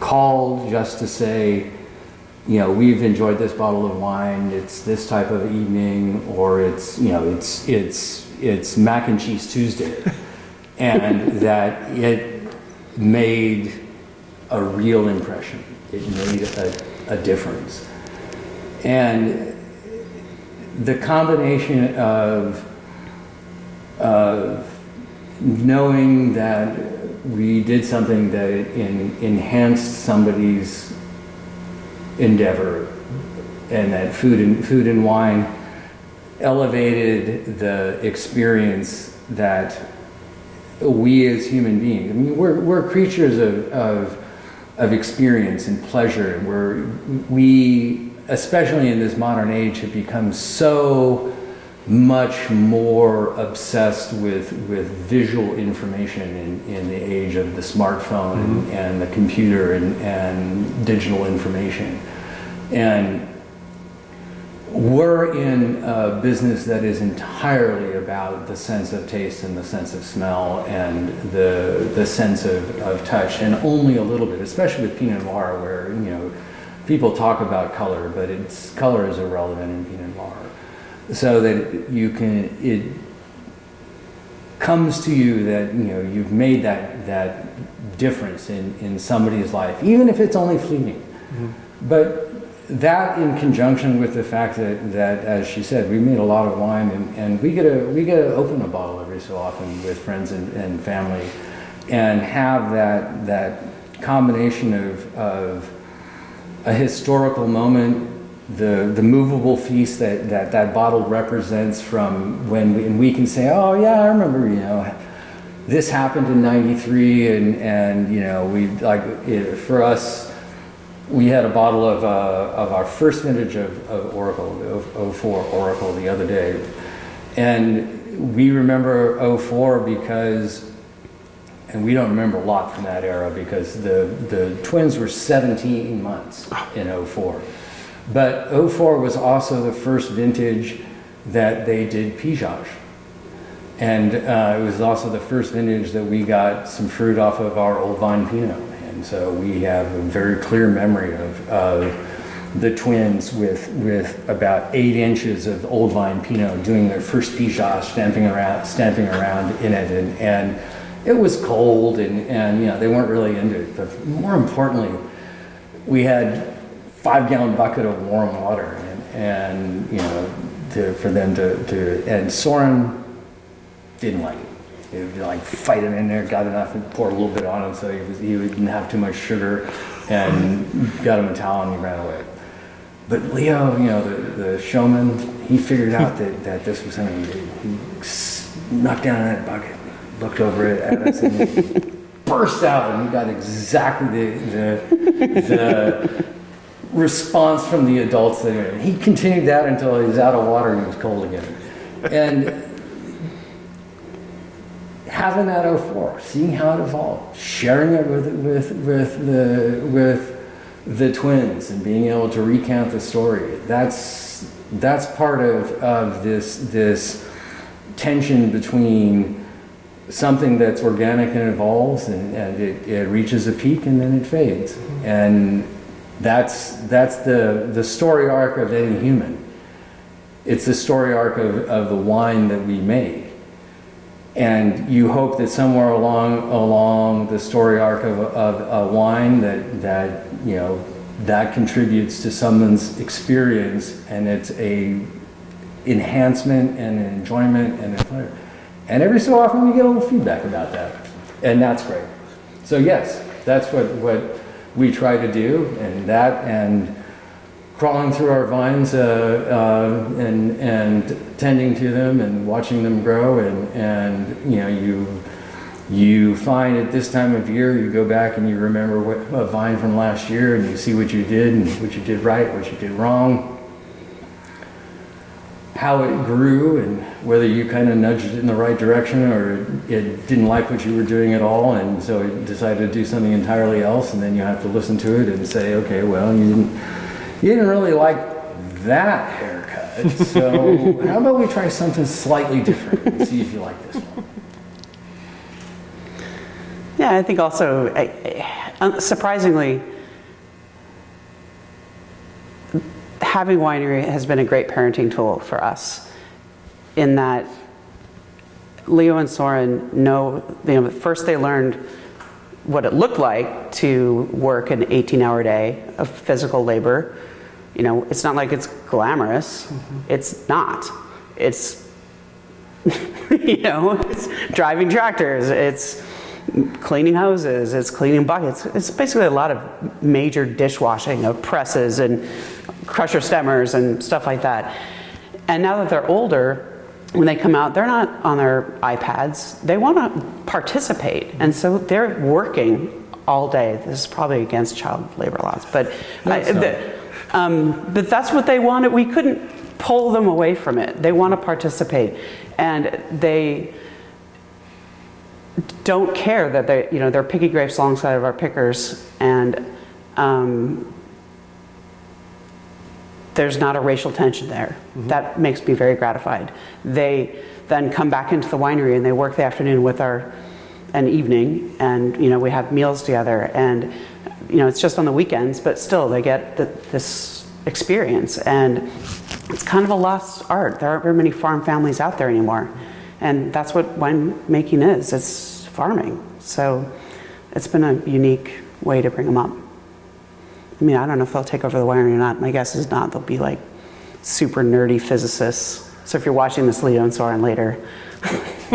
called just to say, you know, we've enjoyed this bottle of wine. It's this type of evening, or it's you know, it's it's it's mac and cheese Tuesday, and that it made a real impression. It made a, a difference, and the combination of of knowing that we did something that in, enhanced somebody's endeavor and that food and food and wine elevated the experience that we as human beings I mean we're, we're creatures of, of, of experience and pleasure. We're, we especially in this modern age, have become so much more obsessed with, with visual information in, in the age of the smartphone and, mm-hmm. and the computer and, and digital information. And we're in a business that is entirely about the sense of taste and the sense of smell and the, the sense of, of touch, and only a little bit, especially with Pinot Noir, where you know people talk about color, but it's color is irrelevant in Pinot Noir. So that you can it comes to you that you know you've made that that difference in, in somebody's life, even if it's only fleeting. Mm-hmm. But that in conjunction with the fact that, that as she said, we made a lot of wine and, and we get to we get to open a bottle every so often with friends and, and family and have that that combination of, of a historical moment, the, the movable feast that, that that bottle represents from when we, and we can say, oh yeah, I remember, you know, this happened in 93 and, and you know, we like, it, for us, we had a bottle of, uh, of our first vintage of, of Oracle, of 04 Oracle the other day. And we remember 04 because, and we don't remember a lot from that era because the, the twins were 17 months in 04. But 04 was also the first vintage that they did Pigeage. And uh, it was also the first vintage that we got some fruit off of our old vine Pinot. And so we have a very clear memory of, of the twins with, with about eight inches of old vine Pinot doing their first Pigeage, stamping around, stamping around in it. And, and it was cold and, and you know, they weren't really into it. But more importantly, we had five gallon bucket of warm water and, and you know, to, for them to, to, and Soren didn't like it. He would like fight him in there, got enough and poured a little bit on him so he, was, he didn't have too much sugar and got him a towel and he ran away. But Leo, you know, the, the showman, he figured out that, that this was something he, he knocked down in that bucket, looked over it and burst out and he got exactly the, the, the response from the adults there. He continued that until he was out of water and he was cold again. And having that 04, seeing how it evolved, sharing it with, with, with, the, with the twins and being able to recount the story, that's, that's part of, of this, this tension between something that's organic and evolves and, and it, it reaches a peak and then it fades. And that's, that's the, the story arc of any human. It's the story arc of, of the wine that we make. And you hope that somewhere along, along the story arc of, of a wine that, that, you know, that contributes to someone's experience and it's a enhancement and an enjoyment and a pleasure. And every so often we get a little feedback about that. And that's great. So yes, that's what, what we try to do, and that and crawling through our vines uh, uh, and, and tending to them and watching them grow and, and you know you you find at this time of year you go back and you remember what, a vine from last year and you see what you did and what you did right what you did wrong how it grew and whether you kind of nudged it in the right direction or it didn't like what you were doing at all. And so it decided to do something entirely else. And then you have to listen to it and say okay well you didn't you didn't really like that haircut. So how about we try something slightly different and see if you like this one? Yeah, I think also, I- I- surprisingly, having winery has been a great parenting tool for us in that Leo and Soren know, you know, first they learned what it looked like to work an 18 hour day of physical labor. You know, it's not like it's glamorous. Mm-hmm. It's not. It's, you know, it's driving tractors. It's cleaning houses, It's cleaning buckets. It's basically a lot of major dishwashing of presses and crusher stemmers and stuff like that. And now that they're older, when they come out, they're not on their iPads. They want to participate. And so they're working all day. This is probably against child labor laws, but No, I, the- Um, but that's what they wanted. We couldn't pull them away from it. They want to participate, and they don't care that they, you know, they're picking grapes alongside of our pickers, and um, there's not a racial tension there. Mm-hmm. That makes me very gratified. They then come back into the winery and they work the afternoon with our an evening, and you know we have meals together, and you know it's just on the weekends, but still they get the, this experience, and it's kind of a lost art. There aren't very many farm families out there anymore, and that's what winemaking is. It's farming. So it's been a unique way to bring them up. I mean, I don't know if they'll take over the winery or not. My guess is not. They'll be like super nerdy physicists. So if you're watching this Leo and Soren later,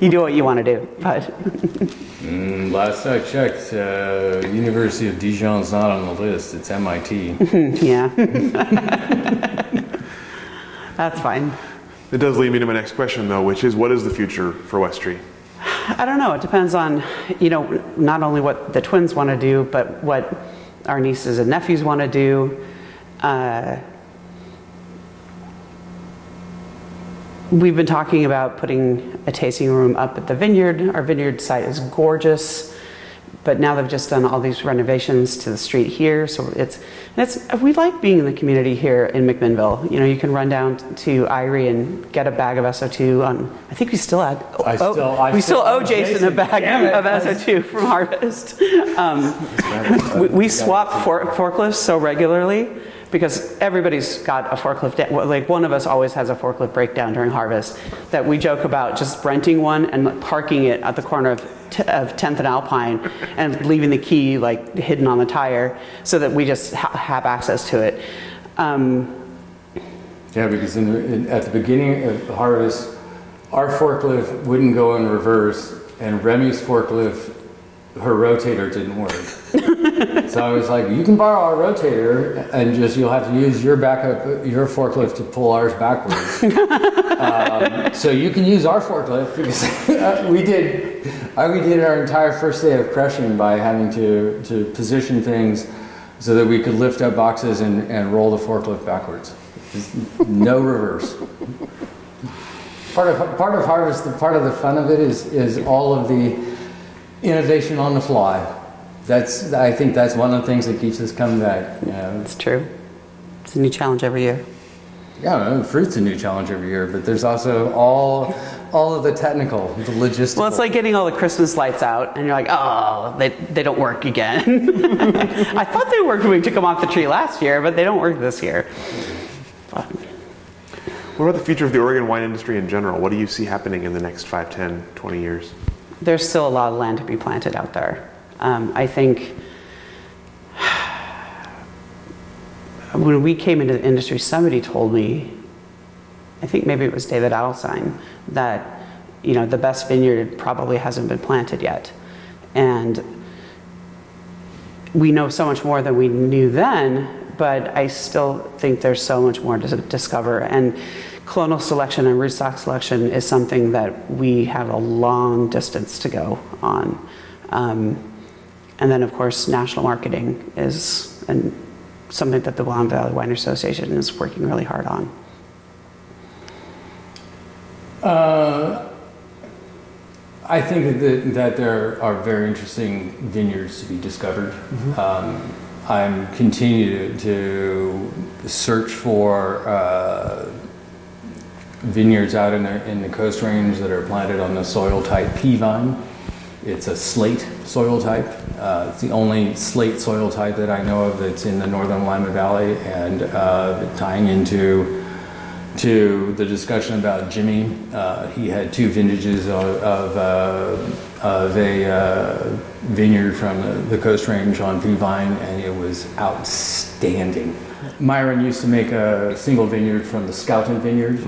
you do what you want to do. But Mm, last I checked, uh, University of Dijon's not on the list. It's MIT. yeah, that's fine. It does lead me to my next question, though, which is what is the future for Westrey? I don't know. It depends on, you know, not only what the twins want to do, but what our nieces and nephews want to do. Uh, we've been talking about putting a tasting room up at the vineyard. Our vineyard site is gorgeous, but now they've just done all these renovations to the street here. So it's, it's we like being in the community here in McMinnville. You know, you can run down to Eyrie and get a bag of SO2 on. I think we still had. I oh, still- I we still still owe owe Jason, a bag it. of SO2 from Harvest. Um, we, we swap for, forklifts so regularly because everybody's got a forklift. Like one of us always has a forklift breakdown during harvest. That we joke about just renting one and parking it at the corner of, t- of 10th and Alpine and leaving the key like hidden on the tire so that we just ha- have access to it. Um, Yeah, because in the, in, at the beginning of the harvest, our forklift wouldn't go in reverse, and Remy's forklift, her rotator didn't work. so I was like, "You can borrow our rotator, and just you'll have to use your backup, your forklift to pull ours backwards." um, so you can use our forklift because we did, I, we did our entire first day of crushing by having to to position things so that we could lift up boxes and, and roll the forklift backwards. No reverse. Part of, part of harvest, the part of the fun of it is, is all of the innovation on the fly. That's, I think that's one of the things that keeps us coming back. You know, it's true. It's a new challenge every year. yeah, fruit's a new challenge every year, but there's also all, all of the technical, the logistical. Well, it's like getting all the Christmas lights out, and you're like, oh, they, they don't work again. I thought they worked when we took them off the tree last year, but they don't work this year. But What about the future of the Oregon wine industry in general? What do you see happening in the next 5, 10, 20 years? There's still a lot of land to be planted out there. Um, I think when we came into the industry, somebody told me, I think maybe it was David Adelsheim, that you know the best vineyard probably hasn't been planted yet, and we know so much more than we knew then. But I still think there's so much more to discover, and clonal selection and rootstock selection is something that we have a long distance to go on. Um, and then, of course, national marketing is and something that the Willamette Valley Wine Association is working really hard on. Uh, I think that, that there are very interesting vineyards to be discovered. Um, I'm continue to, to search for uh, vineyards out in the, in the Coast Range that are planted on the soil type pea vine. It's a slate soil type. Uh, it's the only slate soil type that I know of that's in the northern Willamette Valley, and uh, tying into to the discussion about Jimmy. Uh, he had two vintages of, of, uh, of a uh, vineyard from the, the Coast Range on Pea Vine, and it was outstanding. Myron used to make a single vineyard from the Scouten Vineyard,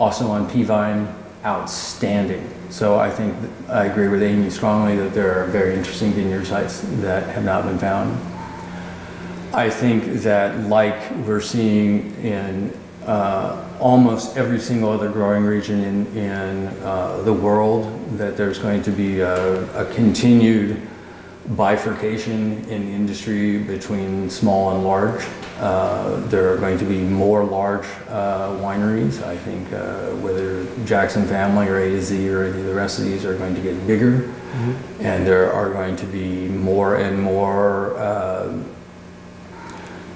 also on Pea Vine, outstanding. So I think I agree with Amy strongly that there are very interesting vineyard sites that have not been found. I think that, like we're seeing in uh, almost every single other growing region in, in uh, the world, that there's going to be a, a continued bifurcation in the industry between small and large. Uh, there are going to be more large uh, wineries. I think uh, whether Jackson Family or A to Z or any of the rest of these are going to get bigger, mm-hmm. and there are going to be more and more uh,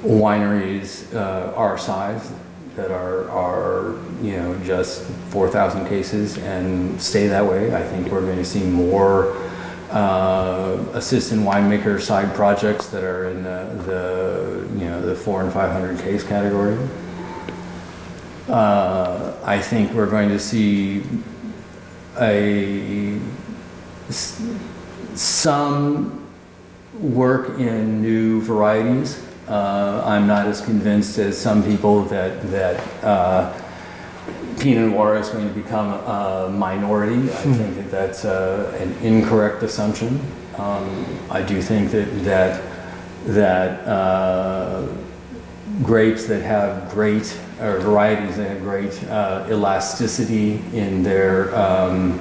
wineries uh, our size that are, are you know just 4,000 cases and stay that way. I think we're going to see more uh, assistant winemaker side projects that are in the, the you know the four and 500 case category. Uh, I think we're going to see a some work in new varieties uh, I'm not as convinced as some people that that uh, Pinot Noir is going to become a minority. I mm. think that that's uh, an incorrect assumption. Um, I do think that that that uh, grapes that have great or varieties that have great uh, elasticity in their um,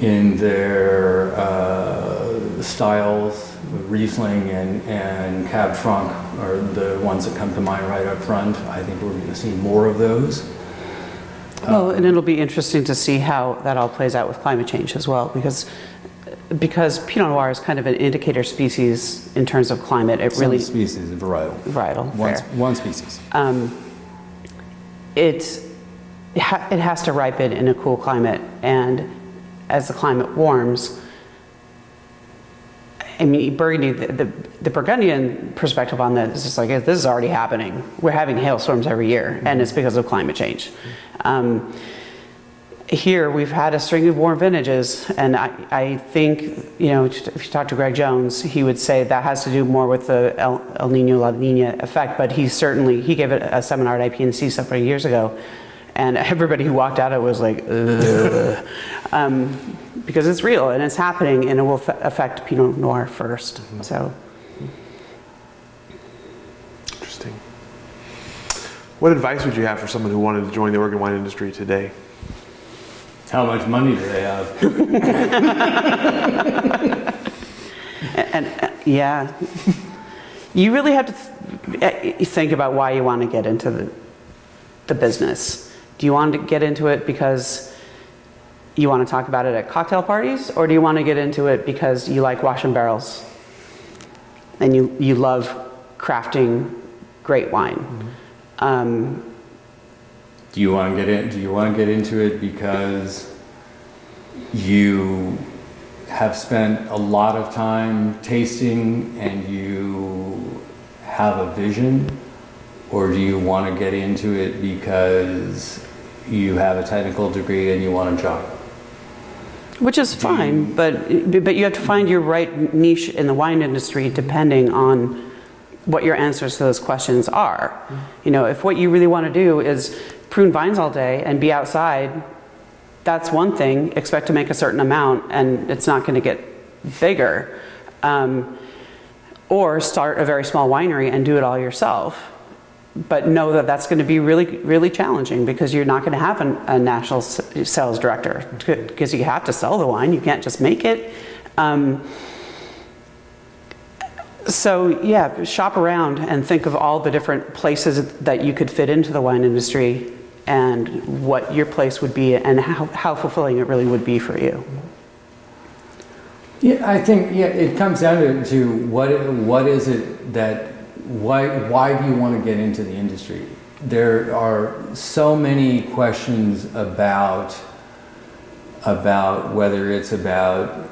in their uh, styles Riesling and, and Cab Franc are the ones that come to mind right up front. I think we're going to see more of those. Well, and it'll be interesting to see how that all plays out with climate change as well, because because Pinot Noir is kind of an indicator species in terms of climate. It Some really species varietal. Varietal. One, fair. one species. Um, it it has to ripen in a cool climate, and as the climate warms, I mean, Burgundy, the, the, the, Burgundian perspective on that is like, this is already happening. We're having hailstorms every year, and it's because of climate change. Um, here, we've had a string of warm vintages, and I, I, think, you know, if you talk to Greg Jones, he would say that has to do more with the El, El Nino La Nina effect, but he certainly, he gave it a seminar at IPNC several years ago, and everybody who walked out of it was like, um, because it's real and it's happening, and it will f- affect Pinot Noir 1st mm-hmm. So. Interesting. What advice would you have for someone who wanted to join the Oregon wine industry today? How much money do they have? and, and uh, yeah, you really have to th- think about why you want to get into the, the business do you want to get into it because you want to talk about it at cocktail parties, or do you want to get into it because you like washing barrels and you, you love crafting great wine? Mm-hmm. Um, do you want to get in? Do you want to get into it because you have spent a lot of time tasting and you have a vision, or do you want to get into it because you have a technical degree and you want a job. Which is fine, but but you have to find your right niche in the wine industry depending on what your answers to those questions are. You know, if what you really want to do is prune vines all day and be outside, that's one thing. Expect to make a certain amount, and it's not going to get bigger. Um, or start a very small winery and do it all yourself but know that that's going to be really, really challenging because you're not going to have an, a national sales director because you have to sell the wine. You can't just make it. Um, so yeah, shop around and think of all the different places that you could fit into the wine industry and what your place would be and how, how fulfilling it really would be for you. Yeah, I think yeah, it comes down to, to what what is it that why, why do you want to get into the industry? There are so many questions about, about whether it's about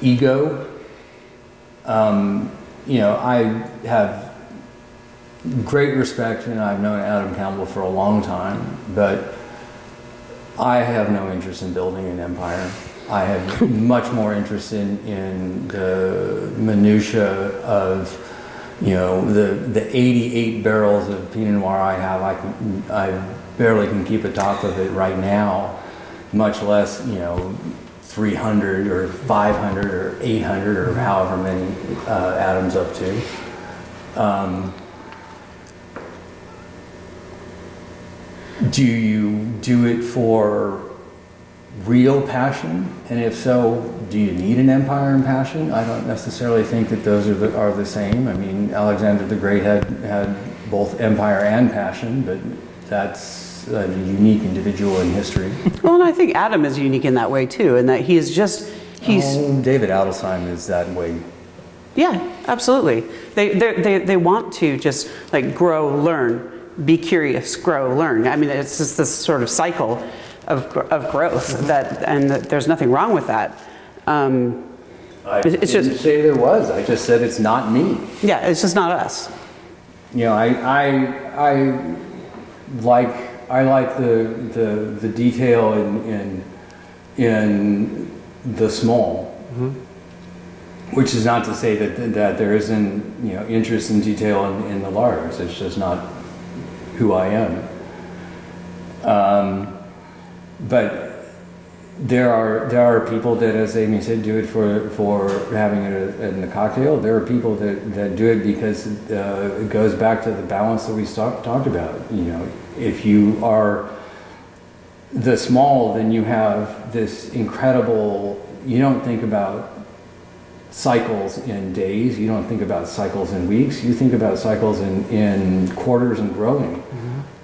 ego. Um, you know, I have great respect, and I've known Adam Campbell for a long time, but I have no interest in building an empire. I have much more interest in, the minutia of, you know, the, the 88 barrels of Pinot Noir I have. I, can, I barely can keep a top of it right now, much less, you know, 300 or 500 or 800 or however many uh, Adam's up to. Um, do you do it for real passion? And if so, do you need an empire and passion? I don't necessarily think that those are the, are the same. I mean, Alexander the Great had, had both empire and passion, but that's a unique individual in history. Well, and I think Adam is unique in that way too, in that he is just he's Oh, David Adelsheim is that way. yeah, absolutely. They they they want to just like grow, learn, be curious, grow, learn. I mean, it's just this sort of cycle of of growth that, and that there's nothing wrong with that. Um, I It's- it's didn't just- say there was. I just said it's not me. yeah, it's just not us. You know, I, I, I like, I like the, the, the detail in, in, in the small. Which is not to say that, that there isn't, you know, interest in detail in, in the large. It's just not who I am. Um, but there are there are people that, as Amy said, do it for for having it in the cocktail. There are people that, that do it because uh, it goes back to the balance that we talk, talked about. You know, if you are the small, then you have this incredible. You don't think about cycles in days. You don't think about cycles in weeks. You think about cycles in, in quarters and growing.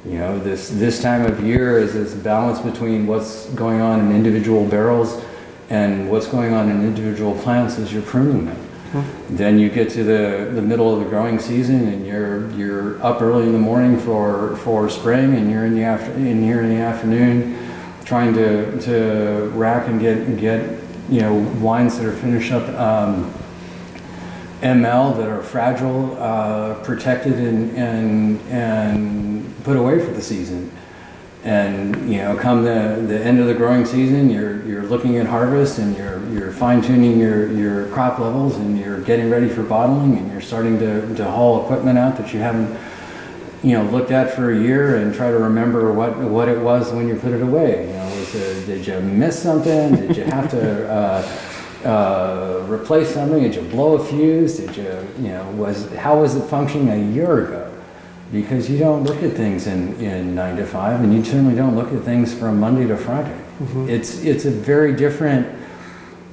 You know, this, this time of year is this balance between what's going on in individual barrels and what's going on in individual plants as you're pruning them. Then you get to the, the middle of the growing season and you're, you're up early in the morning for, for spring and you're in the after, in here in the afternoon trying to, to rack and get, get, you know, wines that are finished up, um, ML that are fragile, uh, protected and, and, and put away for the season. And, you know, come the, the end of the growing season, you're, you're looking at harvest and you're, you're fine tuning your, your crop levels and you're getting ready for bottling and you're starting to, to haul equipment out that you haven't, you know, looked at for a year and try to remember what, what it was when you put it away. You know, was it, did you miss something? Did you have to, uh, uh, replace something? Did you blow a fuse? Did you, you know, was how was it functioning a year ago? Because you don't look at things in, in nine to five, and you certainly don't look at things from Monday to Friday. Mm-hmm. It's it's a very different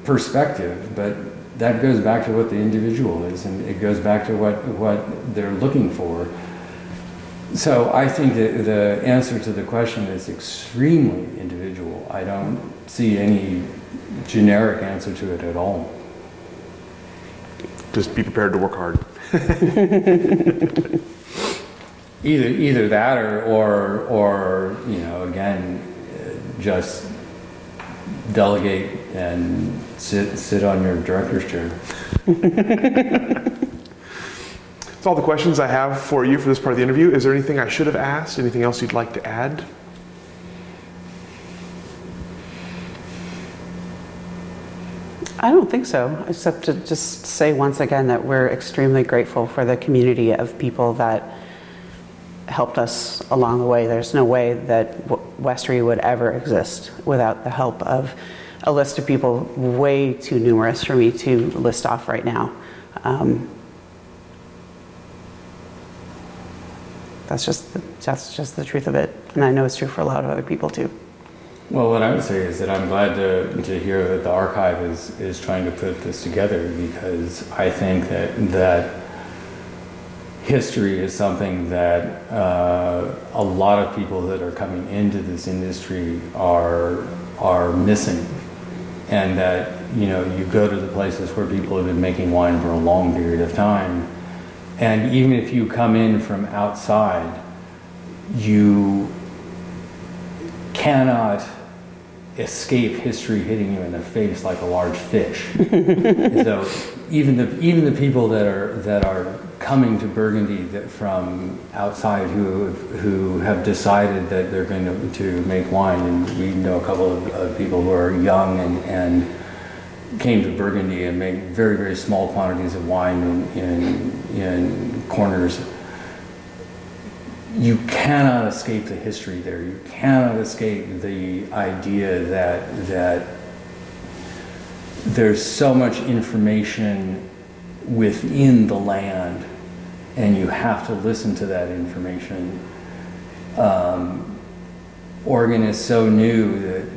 perspective, but that goes back to what the individual is, and it goes back to what what they're looking for. So I think that the answer to the question is extremely individual. I don't see any generic answer to it at all. Just be prepared to work hard. Either either that or or or you know again uh, just delegate and sit sit on your director's chair. That's all the questions I have for you for this part of the interview. Is there anything I should have asked? Anything else you'd like to add? I don't think so, except to just say once again that we're extremely grateful for the community of people that helped us along the way. There's no way that Westrey would ever exist without the help of a list of people way too numerous for me to list off right now. Um, that's just the, that's just the truth of it, and I know it's true for a lot of other people too. Well, what I would say is that I'm glad to, to hear that the archive is, is trying to put this together because I think that that history is something that uh, a lot of people that are coming into this industry are are missing, and that you know you go to the places where people have been making wine for a long period of time, and even if you come in from outside, you cannot escape history hitting you in the face like a large fish. so even the even the people that are that are coming to Burgundy that from outside who who have decided that they're going to, to make wine, and we know a couple of, of people who are young and and came to Burgundy and made very very small quantities of wine in in, in corners you cannot escape the history there. You cannot escape the idea that that there's so much information within the land, and you have to listen to that information. Um, Oregon is so new that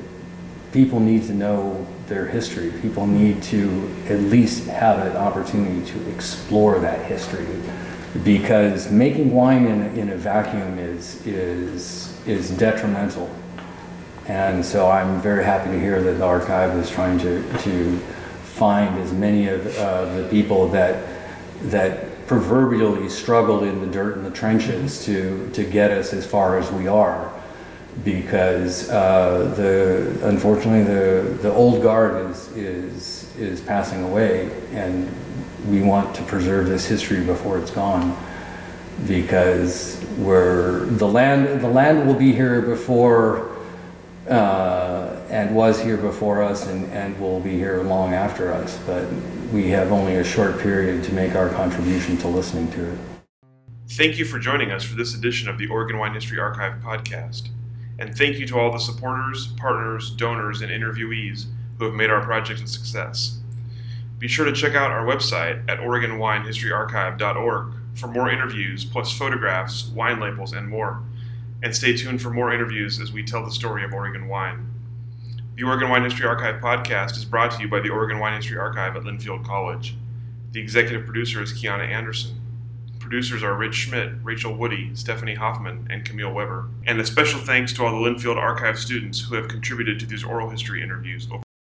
people need to know their history. People need to at least have an opportunity to explore that history because making wine in, in a vacuum is, is, is detrimental. And so I'm very happy to hear that the archive is trying to, to find as many of uh, the people that, that proverbially struggled in the dirt and the trenches to, to get us as far as we are because uh, the unfortunately the the old guard is is is passing away, and we want to preserve this history before it's gone, because we're the land the land will be here before. Uh, and was here before us and, and will be here long after us, but we have only a short period to make our contribution to listening to it. Thank you for joining us for this edition of the Oregon Wine History Archive podcast. And thank you to all the supporters, partners, donors, and interviewees who have made our project a success. Be sure to check out our website at OregonWineHistoryArchive.org for more interviews, plus photographs, wine labels, and more. And stay tuned for more interviews as we tell the story of Oregon wine. The Oregon Wine History Archive podcast is brought to you by the Oregon Wine History Archive at Linfield College. The executive producer is Kiana Anderson. Producers are Rich Schmidt, Rachel Woody, Stephanie Hoffman, and Camille Weber. And a special thanks to all the Linfield Archive students who have contributed to these oral history interviews